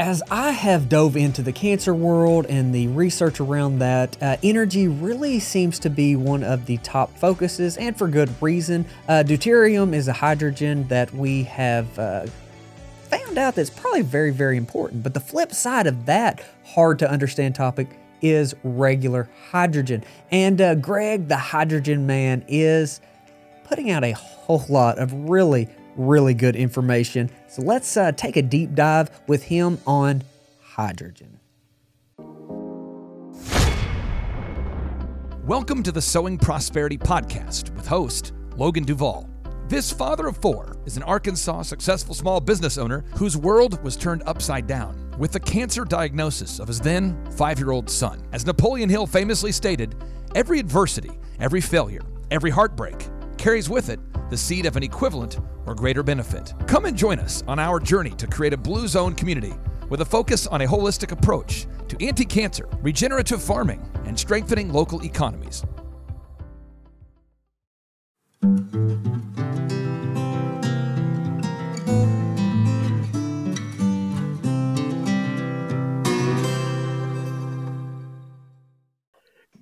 As I have dove into the cancer world and the research around that, uh, energy really seems to be one of the top focuses, and for good reason. Uh, deuterium is a hydrogen that we have uh, found out that's probably very, very important. But the flip side of that hard to understand topic is regular hydrogen. And uh, Greg, the hydrogen man, is putting out a whole lot of really, really good information. So let's uh, take a deep dive with him on hydrogen. Welcome to the Sowing Prosperity Podcast with host Logan Duvall. This father of four is an Arkansas successful small business owner whose world was turned upside down with the cancer diagnosis of his then five year old son. As Napoleon Hill famously stated, every adversity, every failure, every heartbreak carries with it the seed of an equivalent or greater benefit. Come and join us on our journey to create a blue zone community with a focus on a holistic approach to anti cancer, regenerative farming, and strengthening local economies.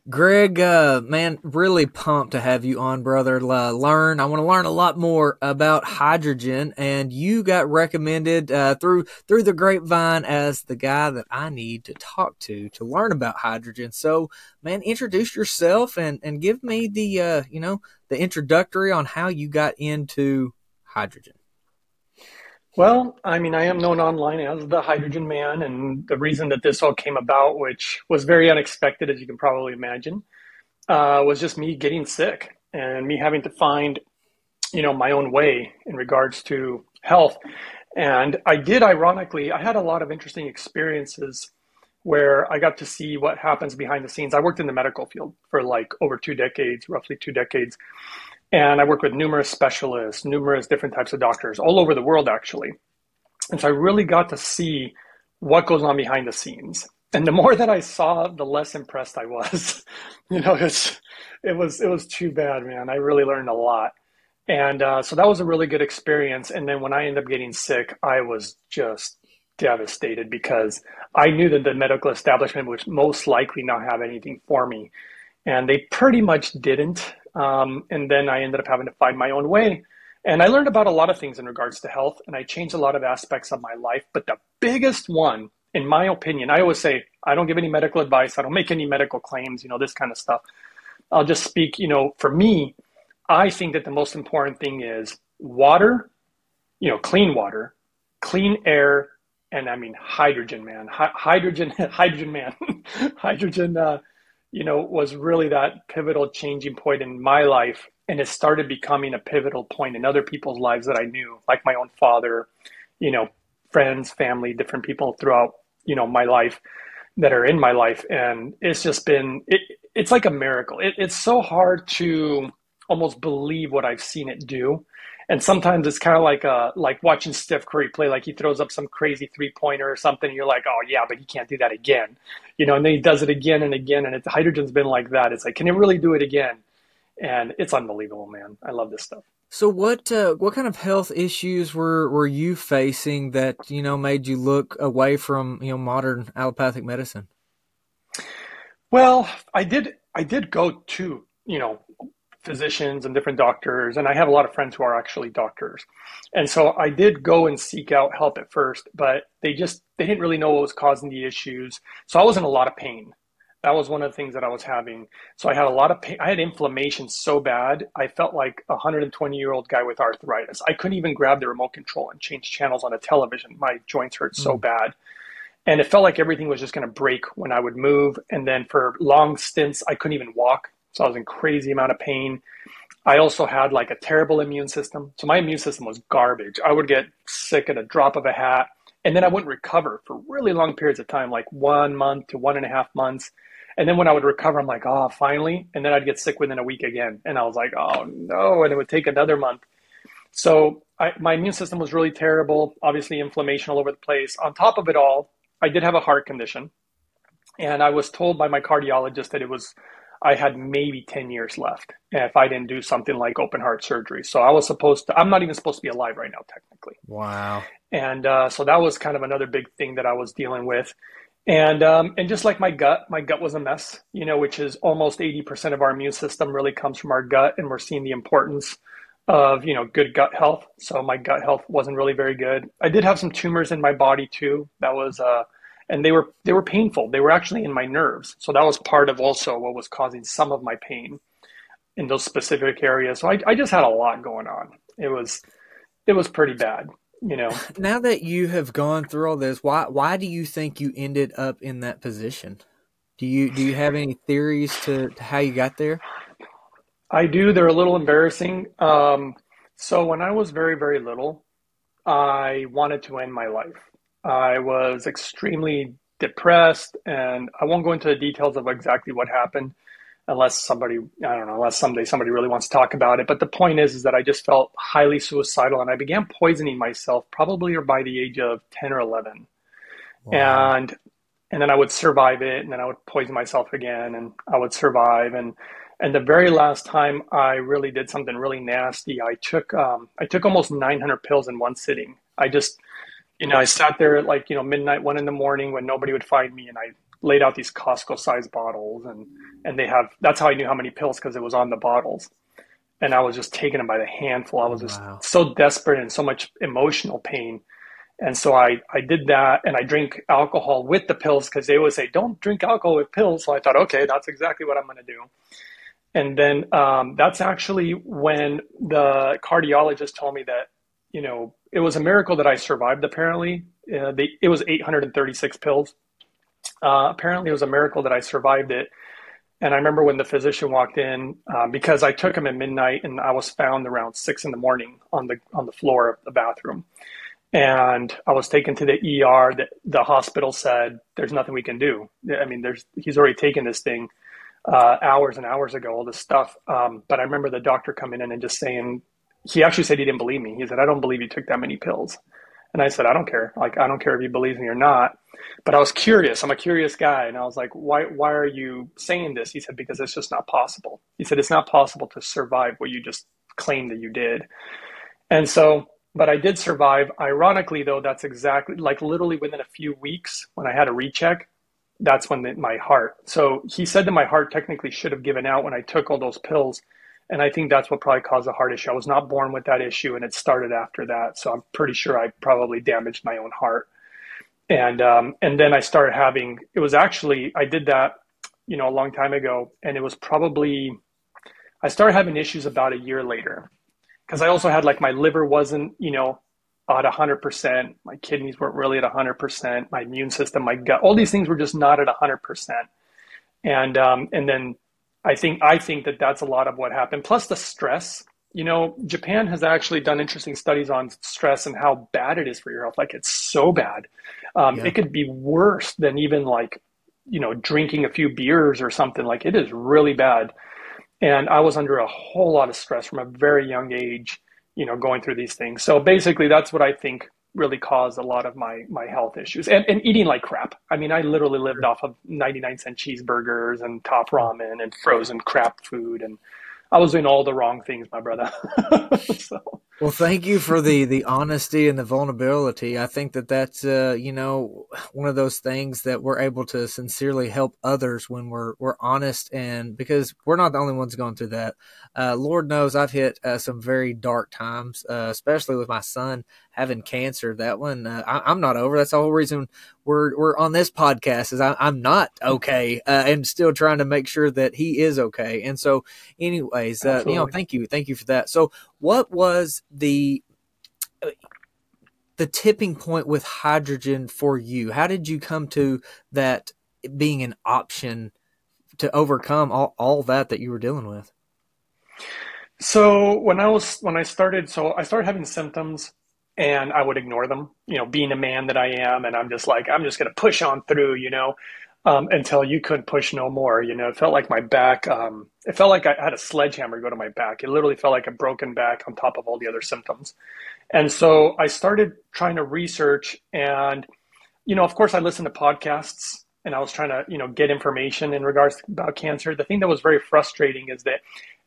Greg, uh, man, really pumped to have you on, brother. Uh, learn, I want to learn a lot more about hydrogen, and you got recommended uh, through through the grapevine as the guy that I need to talk to to learn about hydrogen. So, man, introduce yourself and and give me the uh, you know the introductory on how you got into hydrogen. Well, I mean, I am known online as the Hydrogen Man, and the reason that this all came about, which was very unexpected, as you can probably imagine, uh, was just me getting sick and me having to find, you know, my own way in regards to health. And I did, ironically, I had a lot of interesting experiences where I got to see what happens behind the scenes. I worked in the medical field for like over two decades, roughly two decades. And I worked with numerous specialists, numerous different types of doctors all over the world, actually. And so I really got to see what goes on behind the scenes. And the more that I saw, the less impressed I was. you know, it's, it was it was too bad, man. I really learned a lot, and uh, so that was a really good experience. And then when I ended up getting sick, I was just devastated because I knew that the medical establishment would most likely not have anything for me, and they pretty much didn't. Um, and then I ended up having to find my own way. And I learned about a lot of things in regards to health, and I changed a lot of aspects of my life. But the biggest one, in my opinion, I always say, I don't give any medical advice, I don't make any medical claims, you know, this kind of stuff. I'll just speak, you know, for me, I think that the most important thing is water, you know, clean water, clean air, and I mean hydrogen, man. Hi- hydrogen, hydrogen, man. hydrogen. Uh, you know, was really that pivotal changing point in my life. And it started becoming a pivotal point in other people's lives that I knew, like my own father, you know, friends, family, different people throughout, you know, my life that are in my life. And it's just been, it, it's like a miracle. It, it's so hard to almost believe what I've seen it do and sometimes it's kind of like uh like watching Steph Curry play. Like he throws up some crazy three pointer or something. And you're like, oh yeah, but he can't do that again, you know. And then he does it again and again. And it's, hydrogen's been like that. It's like, can he really do it again? And it's unbelievable, man. I love this stuff. So what uh, what kind of health issues were were you facing that you know made you look away from you know modern allopathic medicine? Well, I did I did go to you know physicians and different doctors and i have a lot of friends who are actually doctors. And so i did go and seek out help at first but they just they didn't really know what was causing the issues. So i was in a lot of pain. That was one of the things that i was having. So i had a lot of pain. I had inflammation so bad i felt like a 120 year old guy with arthritis. I couldn't even grab the remote control and change channels on a television. My joints hurt so mm. bad. And it felt like everything was just going to break when i would move. And then for long stints i couldn't even walk so I was in crazy amount of pain. I also had like a terrible immune system. So my immune system was garbage. I would get sick at a drop of a hat and then I wouldn't recover for really long periods of time, like one month to one and a half months. And then when I would recover, I'm like, oh, finally. And then I'd get sick within a week again. And I was like, oh no. And it would take another month. So I, my immune system was really terrible, obviously inflammation all over the place. On top of it all, I did have a heart condition. And I was told by my cardiologist that it was I had maybe 10 years left if I didn't do something like open heart surgery. So I was supposed to, I'm not even supposed to be alive right now, technically. Wow. And uh, so that was kind of another big thing that I was dealing with. And, um, and just like my gut, my gut was a mess, you know, which is almost 80% of our immune system really comes from our gut. And we're seeing the importance of, you know, good gut health. So my gut health wasn't really very good. I did have some tumors in my body too. That was, uh, and they were they were painful. They were actually in my nerves, so that was part of also what was causing some of my pain in those specific areas. So I, I just had a lot going on. It was it was pretty bad, you know. Now that you have gone through all this, why why do you think you ended up in that position? Do you do you have any theories to, to how you got there? I do. They're a little embarrassing. Um, so when I was very very little, I wanted to end my life. I was extremely depressed, and I won't go into the details of exactly what happened unless somebody I don't know unless someday somebody really wants to talk about it. But the point is is that I just felt highly suicidal, and I began poisoning myself probably by the age of ten or eleven, wow. and and then I would survive it, and then I would poison myself again, and I would survive, and and the very last time I really did something really nasty, I took um, I took almost 900 pills in one sitting. I just you know, I sat there at like, you know, midnight, one in the morning when nobody would find me and I laid out these Costco sized bottles and, and they have, that's how I knew how many pills because it was on the bottles. And I was just taking them by the handful. I was just wow. so desperate and so much emotional pain. And so I, I did that and I drink alcohol with the pills because they would say, don't drink alcohol with pills. So I thought, okay, that's exactly what I'm going to do. And then um, that's actually when the cardiologist told me that, you know, it was a miracle that I survived. Apparently, uh, they, it was 836 pills. Uh, apparently, it was a miracle that I survived it. And I remember when the physician walked in, uh, because I took him at midnight, and I was found around six in the morning on the on the floor of the bathroom. And I was taken to the ER. That the hospital said, "There's nothing we can do. I mean, there's he's already taken this thing uh, hours and hours ago, all this stuff." Um, but I remember the doctor coming in and just saying, he actually said he didn't believe me. He said, I don't believe you took that many pills. And I said, I don't care. Like, I don't care if you believe me or not. But I was curious. I'm a curious guy. And I was like, why, why are you saying this? He said, because it's just not possible. He said, it's not possible to survive what you just claimed that you did. And so, but I did survive. Ironically, though, that's exactly like literally within a few weeks when I had a recheck, that's when the, my heart. So he said that my heart technically should have given out when I took all those pills and I think that's what probably caused the heart issue. I was not born with that issue, and it started after that. So I'm pretty sure I probably damaged my own heart. And um, and then I started having. It was actually I did that, you know, a long time ago, and it was probably I started having issues about a year later, because I also had like my liver wasn't, you know, at 100%. My kidneys weren't really at 100%. My immune system, my gut, all these things were just not at 100%. And um, and then I think I think that that's a lot of what happened. Plus the stress. You know, Japan has actually done interesting studies on stress and how bad it is for your health. Like it's so bad. Um, yeah. It could be worse than even like you know drinking a few beers or something. Like it is really bad. And I was under a whole lot of stress from a very young age. You know, going through these things. So basically, that's what I think really caused a lot of my my health issues and, and eating like crap. I mean, I literally lived off of 99 cent cheeseburgers and top ramen and frozen crap food and I was doing all the wrong things, my brother. so. Well, thank you for the the honesty and the vulnerability. I think that that's uh, you know one of those things that we're able to sincerely help others when we're we're honest and because we're not the only ones going through that. Uh, Lord knows I've hit uh, some very dark times, uh, especially with my son having cancer. That one uh, I, am not over. That's the whole reason we're we're on this podcast is I, am not okay uh, and still trying to make sure that he is okay. And so, anyways, you know, thank you, thank you for that. So, what was the the tipping point with hydrogen for you? How did you come to that being an option to overcome all, all that that you were dealing with? So when I was when I started, so I started having symptoms and I would ignore them, you know, being a man that I am, and I'm just like, I'm just gonna push on through, you know, um, until you couldn't push no more. You know, it felt like my back, um, it felt like I had a sledgehammer go to my back. It literally felt like a broken back on top of all the other symptoms. And so I started trying to research and, you know, of course I listened to podcasts and I was trying to, you know, get information in regards to, about cancer, the thing that was very frustrating is that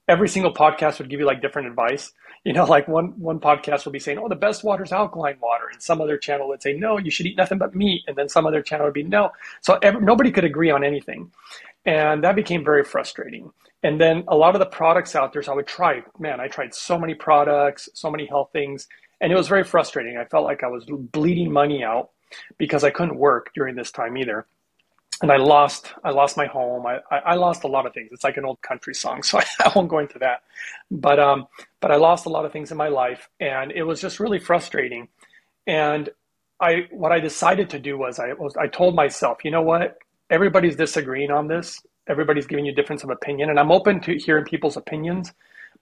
every single podcast would give you like different advice. You know, like one one podcast will be saying, "Oh, the best water is alkaline water," and some other channel would say, "No, you should eat nothing but meat," and then some other channel would be, "No." So every, nobody could agree on anything, and that became very frustrating. And then a lot of the products out there, so I would try. Man, I tried so many products, so many health things, and it was very frustrating. I felt like I was bleeding money out because I couldn't work during this time either and I lost I lost my home. I, I, lost a lot of things. It's like an old country song, so I, I, won't go into that. But um, but I lost a lot of things in my life, and it was just really frustrating. And I what I decided to do was I was I told myself, you know what? Everybody's disagreeing on this. Everybody's giving you difference of opinion, and I'm open to hearing people's opinions,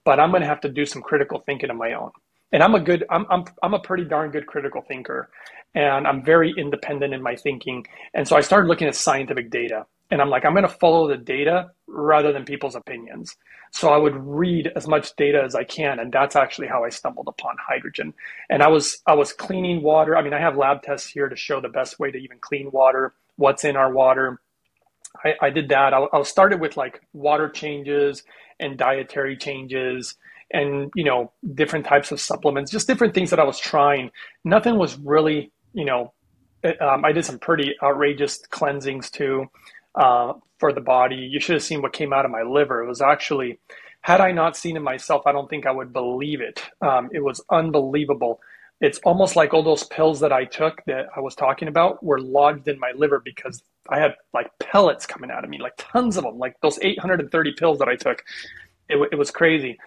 but I'm going to have to do some critical thinking of my own. And I'm a good I'm I'm I'm a pretty darn good critical thinker and I'm very independent in my thinking. And so I started looking at scientific data and I'm like, I'm going to follow the data rather than people's opinions. So I would read as much data as I can. And that's actually how I stumbled upon hydrogen. And I was, I was cleaning water. I mean, I have lab tests here to show the best way to even clean water, what's in our water. I, I did that. I, I started with like water changes and dietary changes and you know different types of supplements just different things that i was trying nothing was really you know, um, I did some pretty outrageous cleansings too uh, for the body. You should have seen what came out of my liver. It was actually, had I not seen it myself, I don't think I would believe it. Um, it was unbelievable. It's almost like all those pills that I took that I was talking about were lodged in my liver because I had like pellets coming out of me, like tons of them, like those 830 pills that I took. It, it was crazy.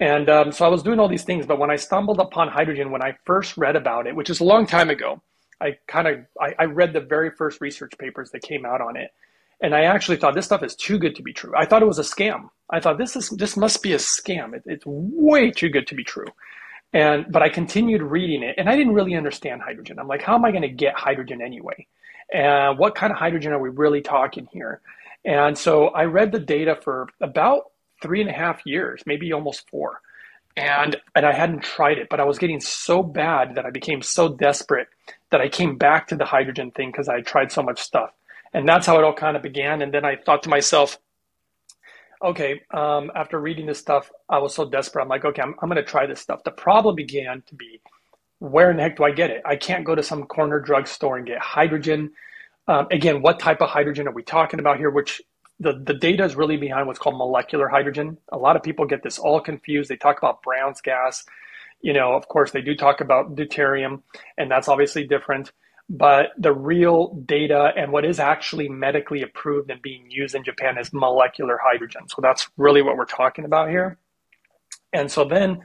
And um, so I was doing all these things, but when I stumbled upon hydrogen, when I first read about it, which is a long time ago, I kind of I, I read the very first research papers that came out on it, and I actually thought this stuff is too good to be true. I thought it was a scam. I thought this is this must be a scam. It, it's way too good to be true. And but I continued reading it, and I didn't really understand hydrogen. I'm like, how am I going to get hydrogen anyway? And what kind of hydrogen are we really talking here? And so I read the data for about three and a half years, maybe almost four. And and I hadn't tried it, but I was getting so bad that I became so desperate that I came back to the hydrogen thing because I tried so much stuff. And that's how it all kind of began. And then I thought to myself, okay, um, after reading this stuff, I was so desperate. I'm like, okay, I'm, I'm going to try this stuff. The problem began to be, where in the heck do I get it? I can't go to some corner drugstore and get hydrogen. Um, again, what type of hydrogen are we talking about here? Which the, the data is really behind what's called molecular hydrogen. A lot of people get this all confused. They talk about Brown's gas. You know, of course, they do talk about deuterium, and that's obviously different. But the real data and what is actually medically approved and being used in Japan is molecular hydrogen. So that's really what we're talking about here. And so then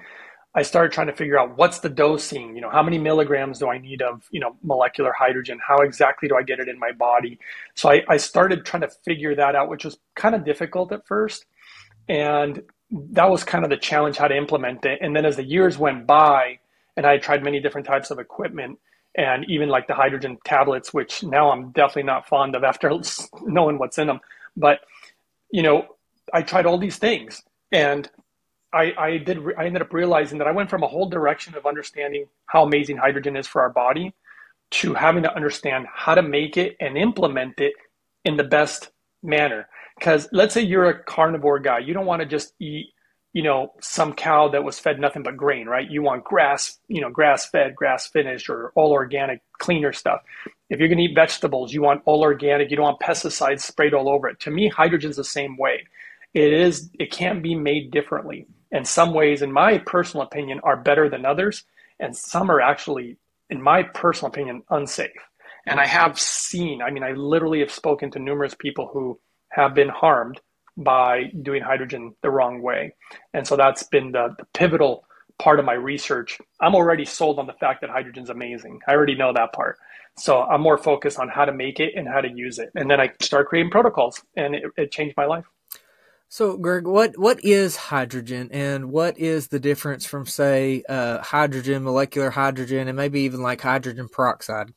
I started trying to figure out what's the dosing, you know, how many milligrams do I need of, you know, molecular hydrogen? How exactly do I get it in my body? So I, I started trying to figure that out, which was kind of difficult at first. And that was kind of the challenge how to implement it. And then as the years went by, and I tried many different types of equipment, and even like the hydrogen tablets, which now I'm definitely not fond of after knowing what's in them. But you know, I tried all these things, and I, I did I ended up realizing that I went from a whole direction of understanding how amazing hydrogen is for our body to having to understand how to make it and implement it in the best manner. Because let's say you're a carnivore guy, you don't want to just eat, you know, some cow that was fed nothing but grain, right? You want grass, you know, grass fed, grass finished, or all organic, cleaner stuff. If you're going to eat vegetables, you want all organic. You don't want pesticides sprayed all over it. To me, hydrogen's the same way. It is. It can't be made differently in some ways, in my personal opinion, are better than others, and some are actually, in my personal opinion, unsafe. And I have seen, I mean, I literally have spoken to numerous people who have been harmed by doing hydrogen the wrong way. And so that's been the, the pivotal part of my research. I'm already sold on the fact that hydrogen's amazing. I already know that part. So I'm more focused on how to make it and how to use it. And then I start creating protocols, and it, it changed my life. So, Greg, what what is hydrogen, and what is the difference from, say, uh, hydrogen, molecular hydrogen, and maybe even like hydrogen peroxide?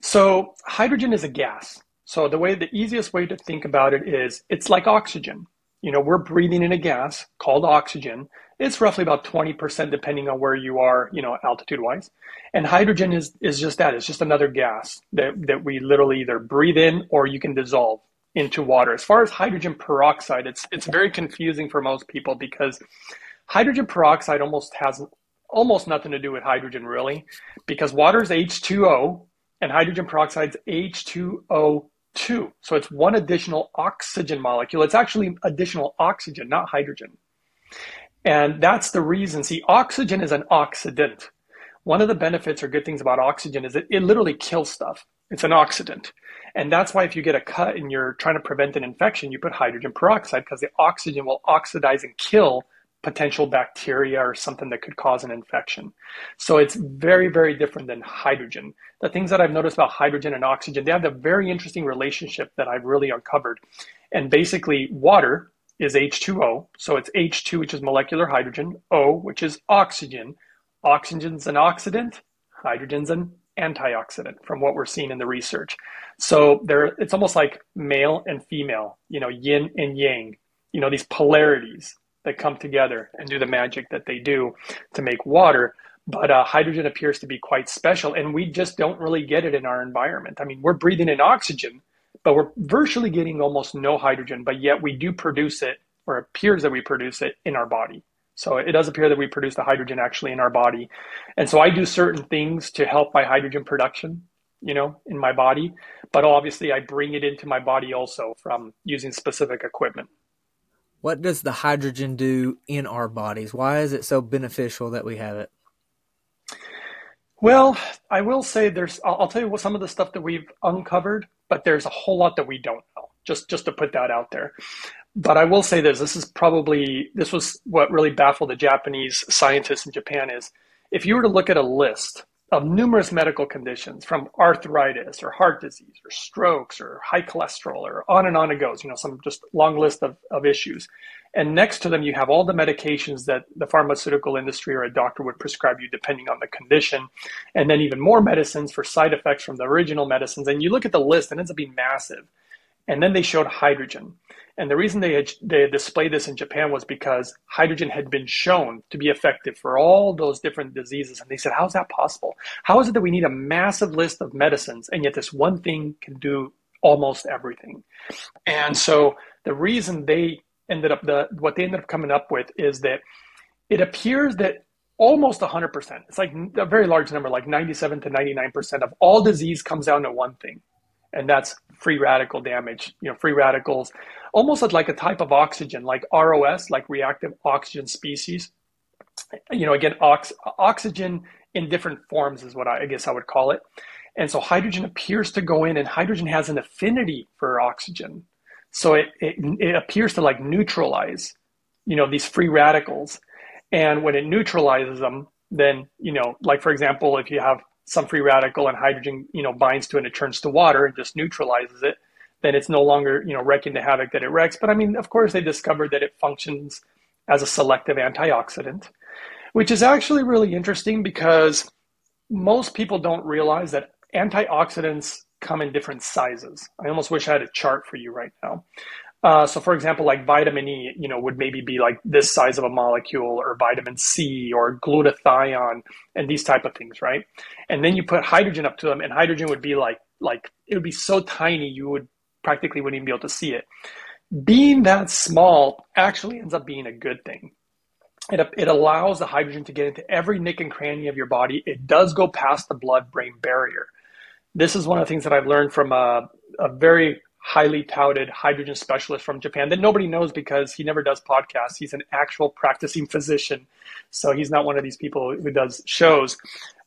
So, hydrogen is a gas. So, the way the easiest way to think about it is, it's like oxygen. You know, we're breathing in a gas called oxygen. It's roughly about 20% depending on where you are, you know, altitude wise. And hydrogen is, is just that. It's just another gas that, that we literally either breathe in or you can dissolve into water. As far as hydrogen peroxide, it's, it's very confusing for most people because hydrogen peroxide almost has almost nothing to do with hydrogen really because water is H2O and hydrogen peroxide is H2O2. So it's one additional oxygen molecule. It's actually additional oxygen, not hydrogen. And that's the reason. See, oxygen is an oxidant. One of the benefits or good things about oxygen is that it literally kills stuff. It's an oxidant. And that's why if you get a cut and you're trying to prevent an infection, you put hydrogen peroxide because the oxygen will oxidize and kill potential bacteria or something that could cause an infection. So it's very, very different than hydrogen. The things that I've noticed about hydrogen and oxygen, they have a very interesting relationship that I've really uncovered. And basically, water is H2O. So it's H2, which is molecular hydrogen, O, which is oxygen. Oxygen's an oxidant, hydrogen's an antioxidant from what we're seeing in the research. So there it's almost like male and female, you know, yin and yang, you know, these polarities that come together and do the magic that they do to make water. But uh, hydrogen appears to be quite special, and we just don't really get it in our environment. I mean, we're breathing in oxygen, but we're virtually getting almost no hydrogen, but yet we do produce it, or appears that we produce it in our body. So it does appear that we produce the hydrogen actually in our body. And so I do certain things to help my hydrogen production, you know, in my body, but obviously I bring it into my body also from using specific equipment. What does the hydrogen do in our bodies? Why is it so beneficial that we have it? Well, I will say there's. I'll, tell you what some of the stuff that we've uncovered, but there's a whole lot that we don't know. Just just to put that out there. But I will say this: this is probably this was what really baffled the Japanese scientists in Japan is if you were to look at a list of numerous medical conditions from arthritis or heart disease or strokes or high cholesterol or on and on it goes, you know, some just long list of, of issues. And next to them, you have all the medications that the pharmaceutical industry or a doctor would prescribe you depending on the condition. And then even more medicines for side effects from the original medicines. And you look at the list and it ends up being massive. And then they showed hydrogen. And the reason they, had, they displayed this in Japan was because hydrogen had been shown to be effective for all those different diseases. And they said, how is that possible? How is it that we need a massive list of medicines and yet this one thing can do almost everything? And so the reason they ended up, the what they ended up coming up with is that it appears that almost 100%, it's like a very large number, like 97 to 99% of all disease comes down to one thing and that's free radical damage. You know, free radicals, almost like a type of oxygen, like ROS, like reactive oxygen species. You know, again, ox- oxygen in different forms is what I, I guess I would call it. And so hydrogen appears to go in, and hydrogen has an affinity for oxygen. So it, it, it appears to like neutralize, you know, these free radicals. And when it neutralizes them, then, you know, like for example, if you have some free radical and hydrogen, you know, binds to it and it turns to water and just neutralizes it, then it's no longer, you know, wrecking the havoc that it wrecks. But I mean, of course, they discovered that it functions as a selective antioxidant, which is actually really interesting because most people don't realize that antioxidants come in different sizes. I almost wish I had a chart for you right now. Uh, so, for example, like vitamin E, you know, would maybe be like this size of a molecule, or vitamin C, or glutathione, and these type of things, right? And then you put hydrogen up to them, and hydrogen would be like like it would be so tiny you would practically wouldn't even be able to see it. Being that small actually ends up being a good thing. It, it allows the hydrogen to get into every nick and cranny of your body. It does go past the blood brain barrier. This is one of the things that I've learned from a, a very highly touted hydrogen specialist from Japan that nobody knows because he never does podcasts. He's an actual practicing physician. So he's not one of these people who does shows,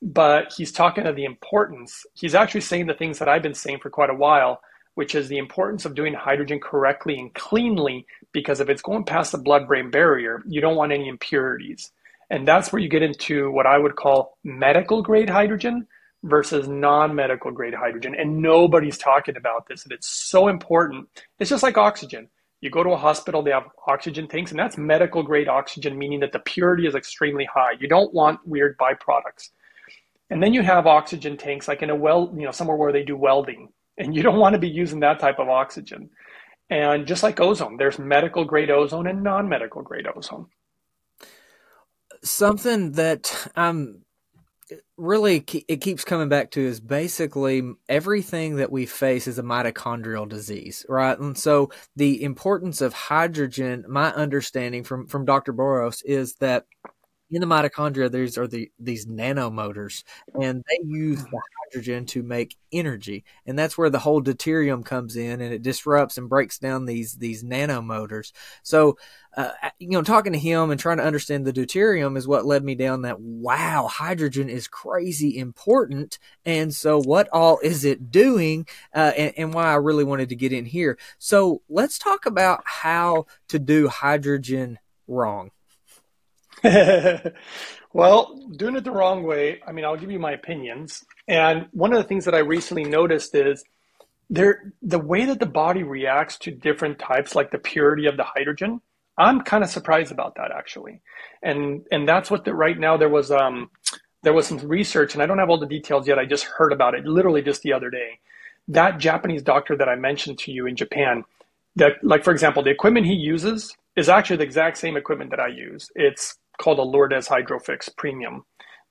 but he's talking of the importance. He's actually saying the things that I've been saying for quite a while, which is the importance of doing hydrogen correctly and cleanly, because if it's going past the blood brain barrier, you don't want any impurities. And that's where you get into what I would call medical grade hydrogen, versus non-medical grade hydrogen and nobody's talking about this and it's so important. It's just like oxygen. You go to a hospital they have oxygen tanks and that's medical grade oxygen meaning that the purity is extremely high. You don't want weird byproducts. And then you have oxygen tanks like in a well you know somewhere where they do welding and you don't want to be using that type of oxygen. And just like ozone, there's medical grade ozone and non medical grade ozone. Something that I'm really it keeps coming back to is basically everything that we face is a mitochondrial disease right and so the importance of hydrogen my understanding from from dr boros is that in the mitochondria, these are the these nanomotors, and they use the hydrogen to make energy, and that's where the whole deuterium comes in, and it disrupts and breaks down these these nanomotors. So, uh, you know, talking to him and trying to understand the deuterium is what led me down that. Wow, hydrogen is crazy important, and so what all is it doing, uh, and, and why I really wanted to get in here. So let's talk about how to do hydrogen wrong. well, doing it the wrong way, I mean, I'll give you my opinions. And one of the things that I recently noticed is there the way that the body reacts to different types, like the purity of the hydrogen. I'm kind of surprised about that actually. And and that's what the right now there was um there was some research and I don't have all the details yet. I just heard about it literally just the other day. That Japanese doctor that I mentioned to you in Japan, that like for example, the equipment he uses is actually the exact same equipment that I use. It's called a Lourdes Hydrofix Premium.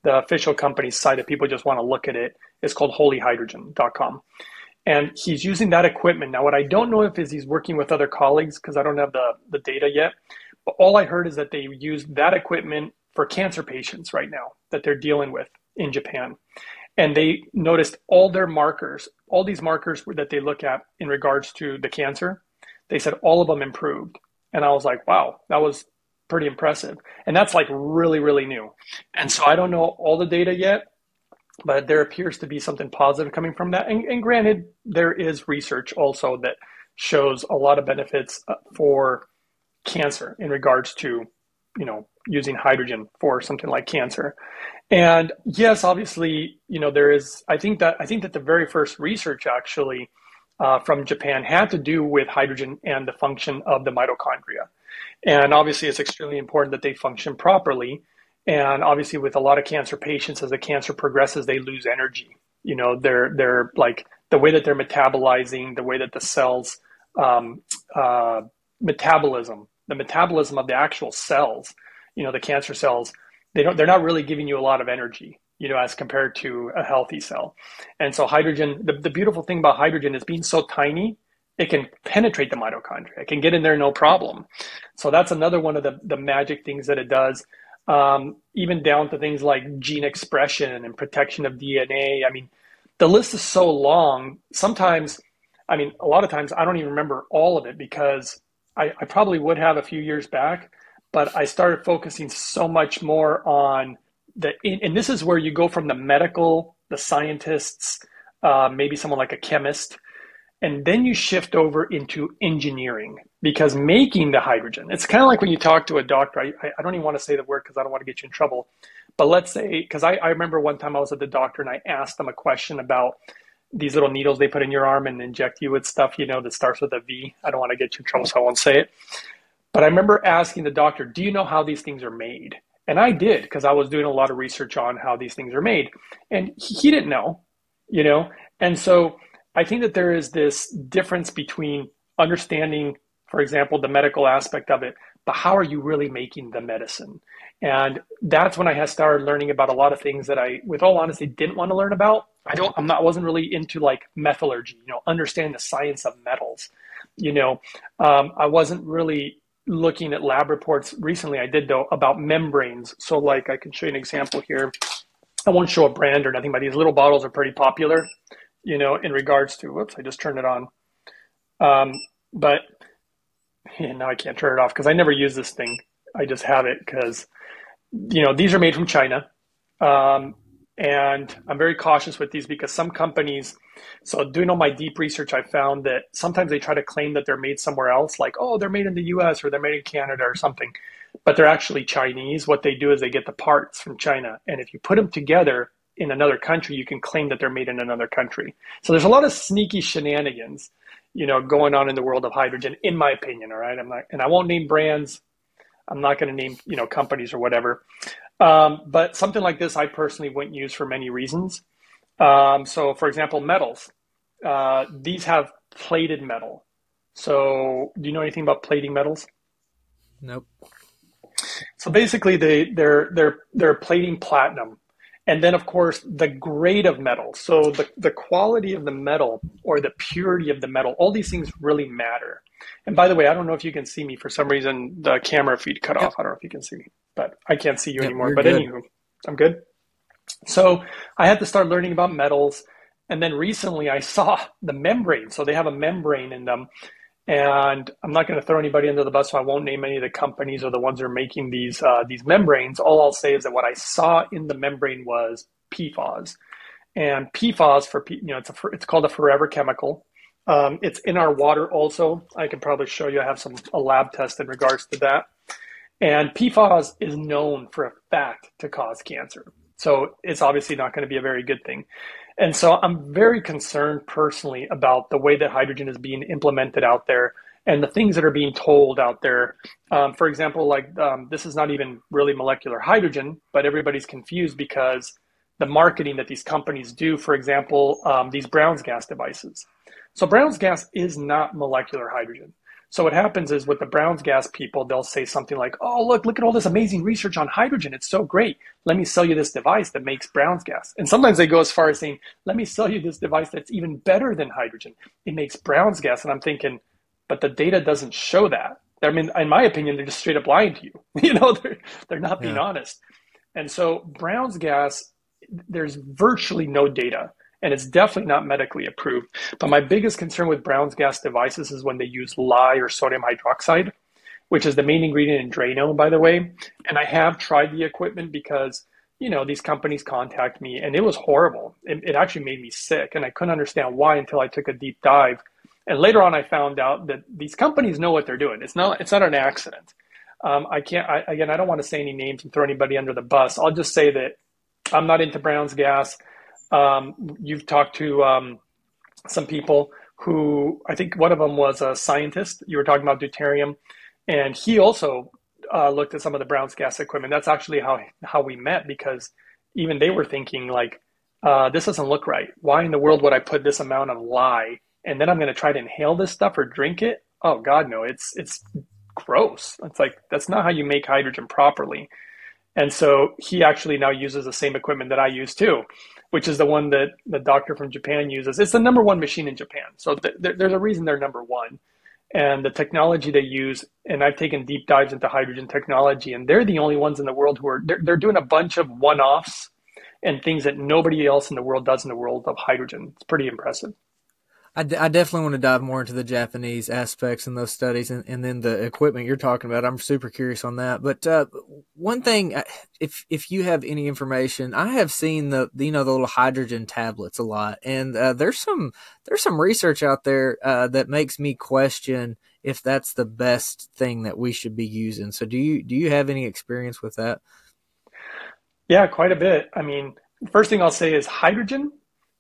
The official company site, if people just want to look at it, is called holyhydrogen.com. And he's using that equipment. Now, what I don't know if is he's working with other colleagues because I don't have the, the data yet. But all I heard is that they use that equipment for cancer patients right now that they're dealing with in Japan. And they noticed all their markers, all these markers that they look at in regards to the cancer, they said all of them improved. And I was like, wow, that was pretty impressive. And that's like really, really new. And so I don't know all the data yet, but there appears to be something positive coming from that. And, and granted, there is research also that shows a lot of benefits uh, for cancer in regards to, you know, using hydrogen for something like cancer. And yes, obviously, you know, there is, I think that, I think that the very first research actually uh, from Japan had to do with hydrogen and the function of the mitochondria. And obviously, it's extremely important that they function properly. And obviously, with a lot of cancer patients, as the cancer progresses, they lose energy. You know, they're they're like the way that they're metabolizing, the way that the cells um, uh, metabolism, the metabolism of the actual cells, you know, the cancer cells, they don't they're not really giving you a lot of energy you know, as compared to a healthy cell. And so hydrogen, the, the beautiful thing about hydrogen is being so tiny, it can penetrate the mitochondria. It can get in there no problem. So that's another one of the, the magic things that it does. Um, even down to things like gene expression and protection of DNA. I mean, the list is so long. Sometimes, I mean, a lot of times I don't even remember all of it because I, I probably would have a few years back, but I started focusing so much more on the, and this is where you go from the medical, the scientists, uh, maybe someone like a chemist, and then you shift over into engineering because making the hydrogen it's kind of like when you talk to a doctor i, I don't even want to say the word because i don't want to get you in trouble but let's say because I, I remember one time i was at the doctor and i asked them a question about these little needles they put in your arm and inject you with stuff you know that starts with a v. I don't want to get you in trouble so i won't say it. But i remember asking the doctor do you know how these things are made? And i did because i was doing a lot of research on how these things are made. And he didn't know you know? And so I think that there is this difference between understanding, for example, the medical aspect of it, but how are you really making the medicine? And that's when I had started learning about a lot of things that I, with all honesty, didn't want to learn about. I don't, I'm not, wasn't really into like metallurgy, you know, understanding the science of metals. You know, um, I wasn't really looking at lab reports recently. I did though about membranes. So, like, I can show you an example here. I won't show a brand or nothing, but these little bottles are pretty popular you know, in regards to, whoops, I just turned it on. Um, but yeah, now I can't turn it off because I never use this thing. I just have it because, you know, these are made from China. Um, and I'm very cautious with these because some companies, so doing all my deep research, I found that sometimes they try to claim that they're made somewhere else, like, oh, they're made in the US or they're made in Canada or something, but they're actually Chinese. What they do is they get the parts from China. And if you put them together, in another country, you can claim that they're made in another country. So there's a lot of sneaky shenanigans, you know, going on in the world of hydrogen, in my opinion. All right, I'm not, and I won't name brands. I'm not going to name, you know, companies or whatever. Um, but something like this, I personally wouldn't use for many reasons. Um, so, for example, metals. Uh, these have plated metal. So, do you know anything about plating metals? Nope. So basically, they they're they're they're plating platinum, and then of course the grade of metal. So the the quality of the metal or the purity of the metal. All these things really matter. And by the way, I don't know if you can see me. For some reason, the camera feed cut off. I don't know if you can see me, but I can't see you anymore. But good. anywho, I'm good. So I had to start learning about metals. And then recently I saw the membrane. So they have a membrane in them. And I'm not going to throw anybody under the bus, so I won't name any of the companies or the ones that are making these uh, these membranes. All I'll say is that what I saw in the membrane was PFAS, and PFAS for you know it's a it's called a forever chemical. Um, it's in our water also. I can probably show you. I have some a lab test in regards to that. And PFAS is known for a fact to cause cancer. So it's obviously not going to be a very good thing. And so I'm very concerned personally about the way that hydrogen is being implemented out there and the things that are being told out there. Um, for example, like um, this is not even really molecular hydrogen, but everybody's confused because the marketing that these companies do, for example, um, these Brown's gas devices. So Brown's gas is not molecular hydrogen. So what happens is with the Brown's gas people, they'll say something like, "Oh, look, look at all this amazing research on hydrogen. It's so great. Let me sell you this device that makes Brown's gas." And sometimes they go as far as saying, "Let me sell you this device that's even better than hydrogen. It makes Brown's gas." And I'm thinking, but the data doesn't show that. I mean, in my opinion, they're just straight up lying to you. You know, they're they're not being yeah. honest. And so Brown's gas, there's virtually no data and it's definitely not medically approved. But my biggest concern with Brown's gas devices is when they use lye or sodium hydroxide, which is the main ingredient in Drano, by the way. And I have tried the equipment because, you know, these companies contact me and it was horrible. It, it actually made me sick and I couldn't understand why until I took a deep dive. And later on, I found out that these companies know what they're doing. It's not, it's not an accident. Um, I can't, I, again, I don't want to say any names and throw anybody under the bus. I'll just say that I'm not into Brown's gas. Um, you've talked to um, some people who I think one of them was a scientist. You were talking about deuterium, and he also uh, looked at some of the Brown's gas equipment. That's actually how how we met because even they were thinking like, uh, this doesn't look right. Why in the world would I put this amount of lye and then I'm going to try to inhale this stuff or drink it? Oh God, no! It's it's gross. It's like that's not how you make hydrogen properly. And so he actually now uses the same equipment that I use too which is the one that the doctor from Japan uses. It's the number one machine in Japan. So th- there's a reason they're number one. And the technology they use, and I've taken deep dives into hydrogen technology, and they're the only ones in the world who are they're, they're doing a bunch of one-offs and things that nobody else in the world does in the world of hydrogen. It's pretty impressive. I, d- I definitely want to dive more into the Japanese aspects in those studies and, and then the equipment you're talking about. I'm super curious on that. But uh, one thing, uh, if if you have any information, I have seen the you know the little hydrogen tablets a lot, and uh, there's some there's some research out there uh, that makes me question if that's the best thing that we should be using. So do you do you have any experience with that? Yeah, quite a bit. I mean, first thing I'll say is hydrogen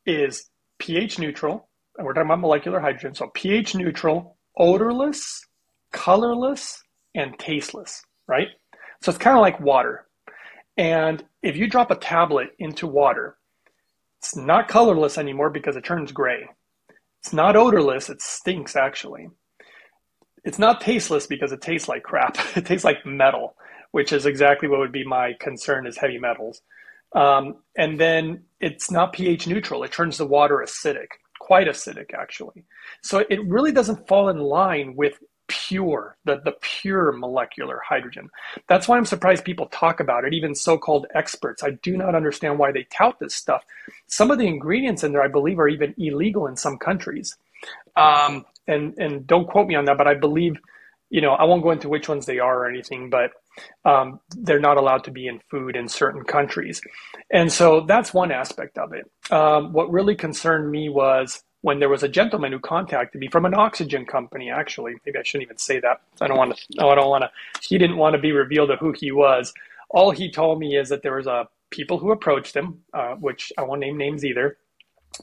is pH neutral and we're talking about molecular hydrogen, so pH neutral, odorless, colorless, and tasteless, right? So it's kind of like water. And if you drop a tablet into water, it's not colorless anymore because it turns gray. It's not odorless, it stinks actually. It's not tasteless because it tastes like crap. it tastes like metal, which is exactly what would be my concern is heavy metals. Um, and then it's not pH neutral, it turns the water acidic quite acidic actually. So it really doesn't fall in line with pure, the, the pure molecular hydrogen. That's why I'm surprised people talk about it, even so-called experts. I do not understand why they tout this stuff. Some of the ingredients in there, I believe, are even illegal in some countries. Um, and and don't quote me on that, but I believe, you know, I won't go into which ones they are or anything, but um, they're not allowed to be in food in certain countries. And so that's one aspect of it. Um, what really concerned me was when there was a gentleman who contacted me from an oxygen company, actually. Maybe I shouldn't even say that. I don't want to, I don't want to, he didn't want to be revealed of who he was. All he told me is that there was a people who approached him, uh, which I won't name names either.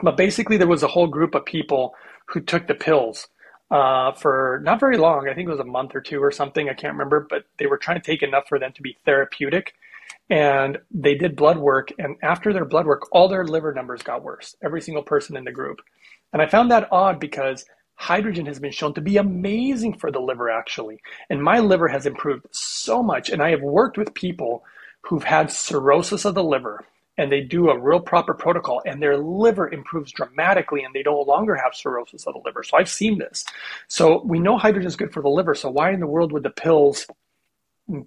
But basically, there was a whole group of people who took the pills uh, for not very long. I think it was a month or two or something. I can't remember, but they were trying to take enough for them to be therapeutic. And they did blood work. And after their blood work, all their liver numbers got worse, every single person in the group. And I found that odd because hydrogen has been shown to be amazing for the liver, actually. And my liver has improved so much. And I have worked with people who've had cirrhosis of the liver and they do a real proper protocol and their liver improves dramatically and they no longer have cirrhosis of the liver. So I've seen this. So we know hydrogen is good for the liver. So why in the world would the pills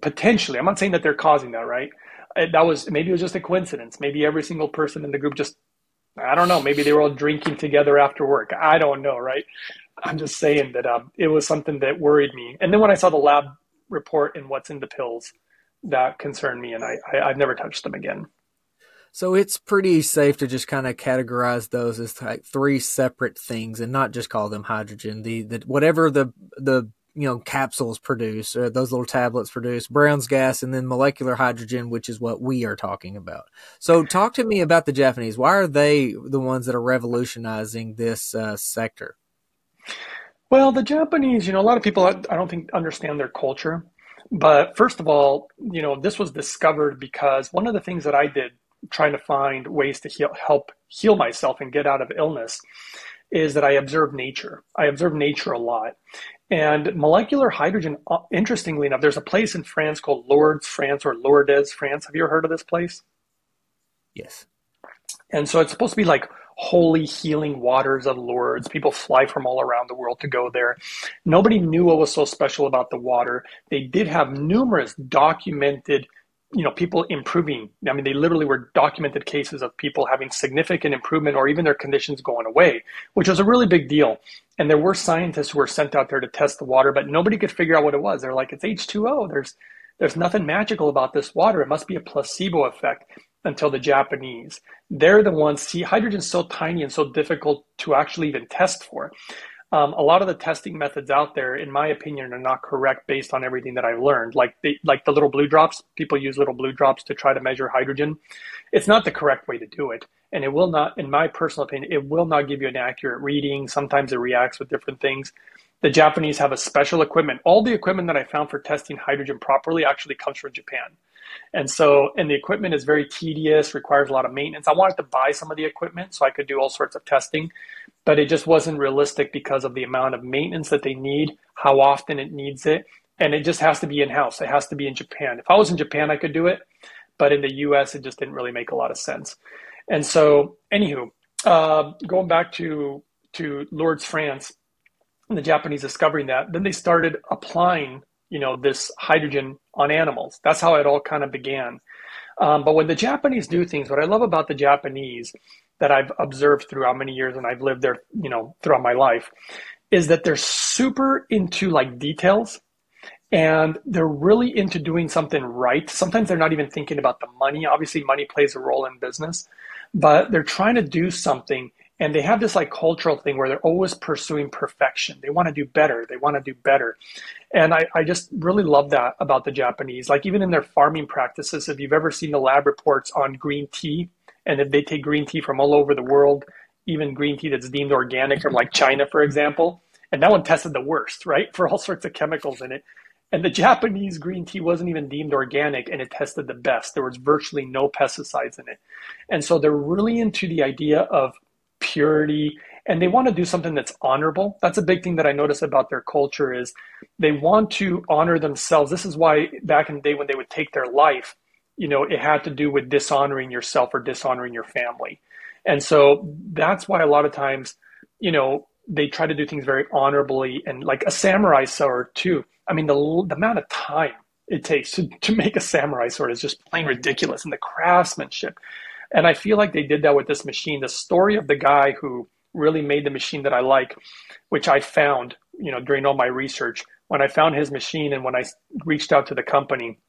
potentially, I'm not saying that they're causing that, right? That was maybe it was just a coincidence. Maybe every single person in the group just, I don't know, maybe they were all drinking together after work. I don't know, right? I'm just saying that um, it was something that worried me. And then when I saw the lab report and what's in the pills, that concerned me, and I, I I've never touched them again. So it's pretty safe to just kind of categorize those as like three separate things and not just call them hydrogen. The, the whatever the the you know capsules produce or those little tablets produce Brown's gas and then molecular hydrogen, which is what we are talking about. So talk to me about the Japanese. Why are they the ones that are revolutionizing this uh, sector? Well, the Japanese, you know, a lot of people I don't think understand their culture. But first of all, you know, this was discovered because one of the things that I did trying to find ways to heal, help heal myself and get out of illness is that I observe nature. I observe nature a lot. And molecular hydrogen, uh, interestingly enough, there's a place in France called Lourdes, France, or Lourdes, France. Have you ever heard of this place? Yes. And so it's supposed to be like holy healing waters of Lourdes. People fly from all around the world to go there. Nobody knew what was so special about the water. They did have numerous documented you know people improving. I mean they literally were documented cases of people having significant improvement or even their conditions going away which was a really big deal. And there were scientists who were sent out there to test the water but nobody could figure out what it was. They're like it's h2o there's there's nothing magical about this water. It must be a placebo effect until the japanese. They're the ones see hydrogen's so tiny and so difficult to actually even test for um, a lot of the testing methods out there, in my opinion, are not correct based on everything that I've learned. Like the, like the little blue drops, people use little blue drops to try to measure hydrogen. It's not the correct way to do it, and it will not, in my personal opinion, it will not give you an accurate reading. Sometimes it reacts with different things. The Japanese have a special equipment. All the equipment that I found for testing hydrogen properly actually comes from Japan. And so, and the equipment is very tedious, requires a lot of maintenance. I wanted to buy some of the equipment so I could do all sorts of testing, but it just wasn't realistic because of the amount of maintenance that they need, how often it needs it. And it just has to be in house. It has to be in Japan. If I was in Japan, I could do it, but in the US, it just didn't really make a lot of sense. And so, anywho, uh, going back to, to Lourdes, France, the Japanese discovering that, then they started applying you know this hydrogen on animals. That's how it all kind of began. Um, but when the Japanese do things, what I love about the Japanese that I've observed throughout many years and I've lived there, you know, throughout my life, is that they're super into like details and they're really into doing something right. Sometimes they're not even thinking about the money. Obviously, money plays a role in business, but they're trying to do something and they have this like cultural thing where they're always pursuing perfection. They want to do better. They want to do better. And I, I just really love that about the japanese. Like even in their farming practices if you've ever seen the lab reports on green tea and if they take green tea from all over the world even green tea that's deemed organic from like china for example and that one tested the worst right? For all sorts of chemicals in it. And the Japanese green tea wasn't even deemed organic and it tested the best. There was virtually no pesticides in it. And so they're really into the idea of purity and they want to do something that's honorable. That's a big thing that i notice about their culture is they want to honor themselves. This is why back in the day when they would take their life you know it had to do with dishonoring yourself or dishonoring your family. And so that's why a lot of times you know they try to do things very honorably. And like a samurai sword too. I mean the, the amount of time it takes to, to make a samurai sword is just plain ridiculous. And the craftsmanship and I feel like they did that with this machine. The story of the guy who really made the machine that I like, which I found, you know, during all my research, when I found his machine and when I reached out to the company,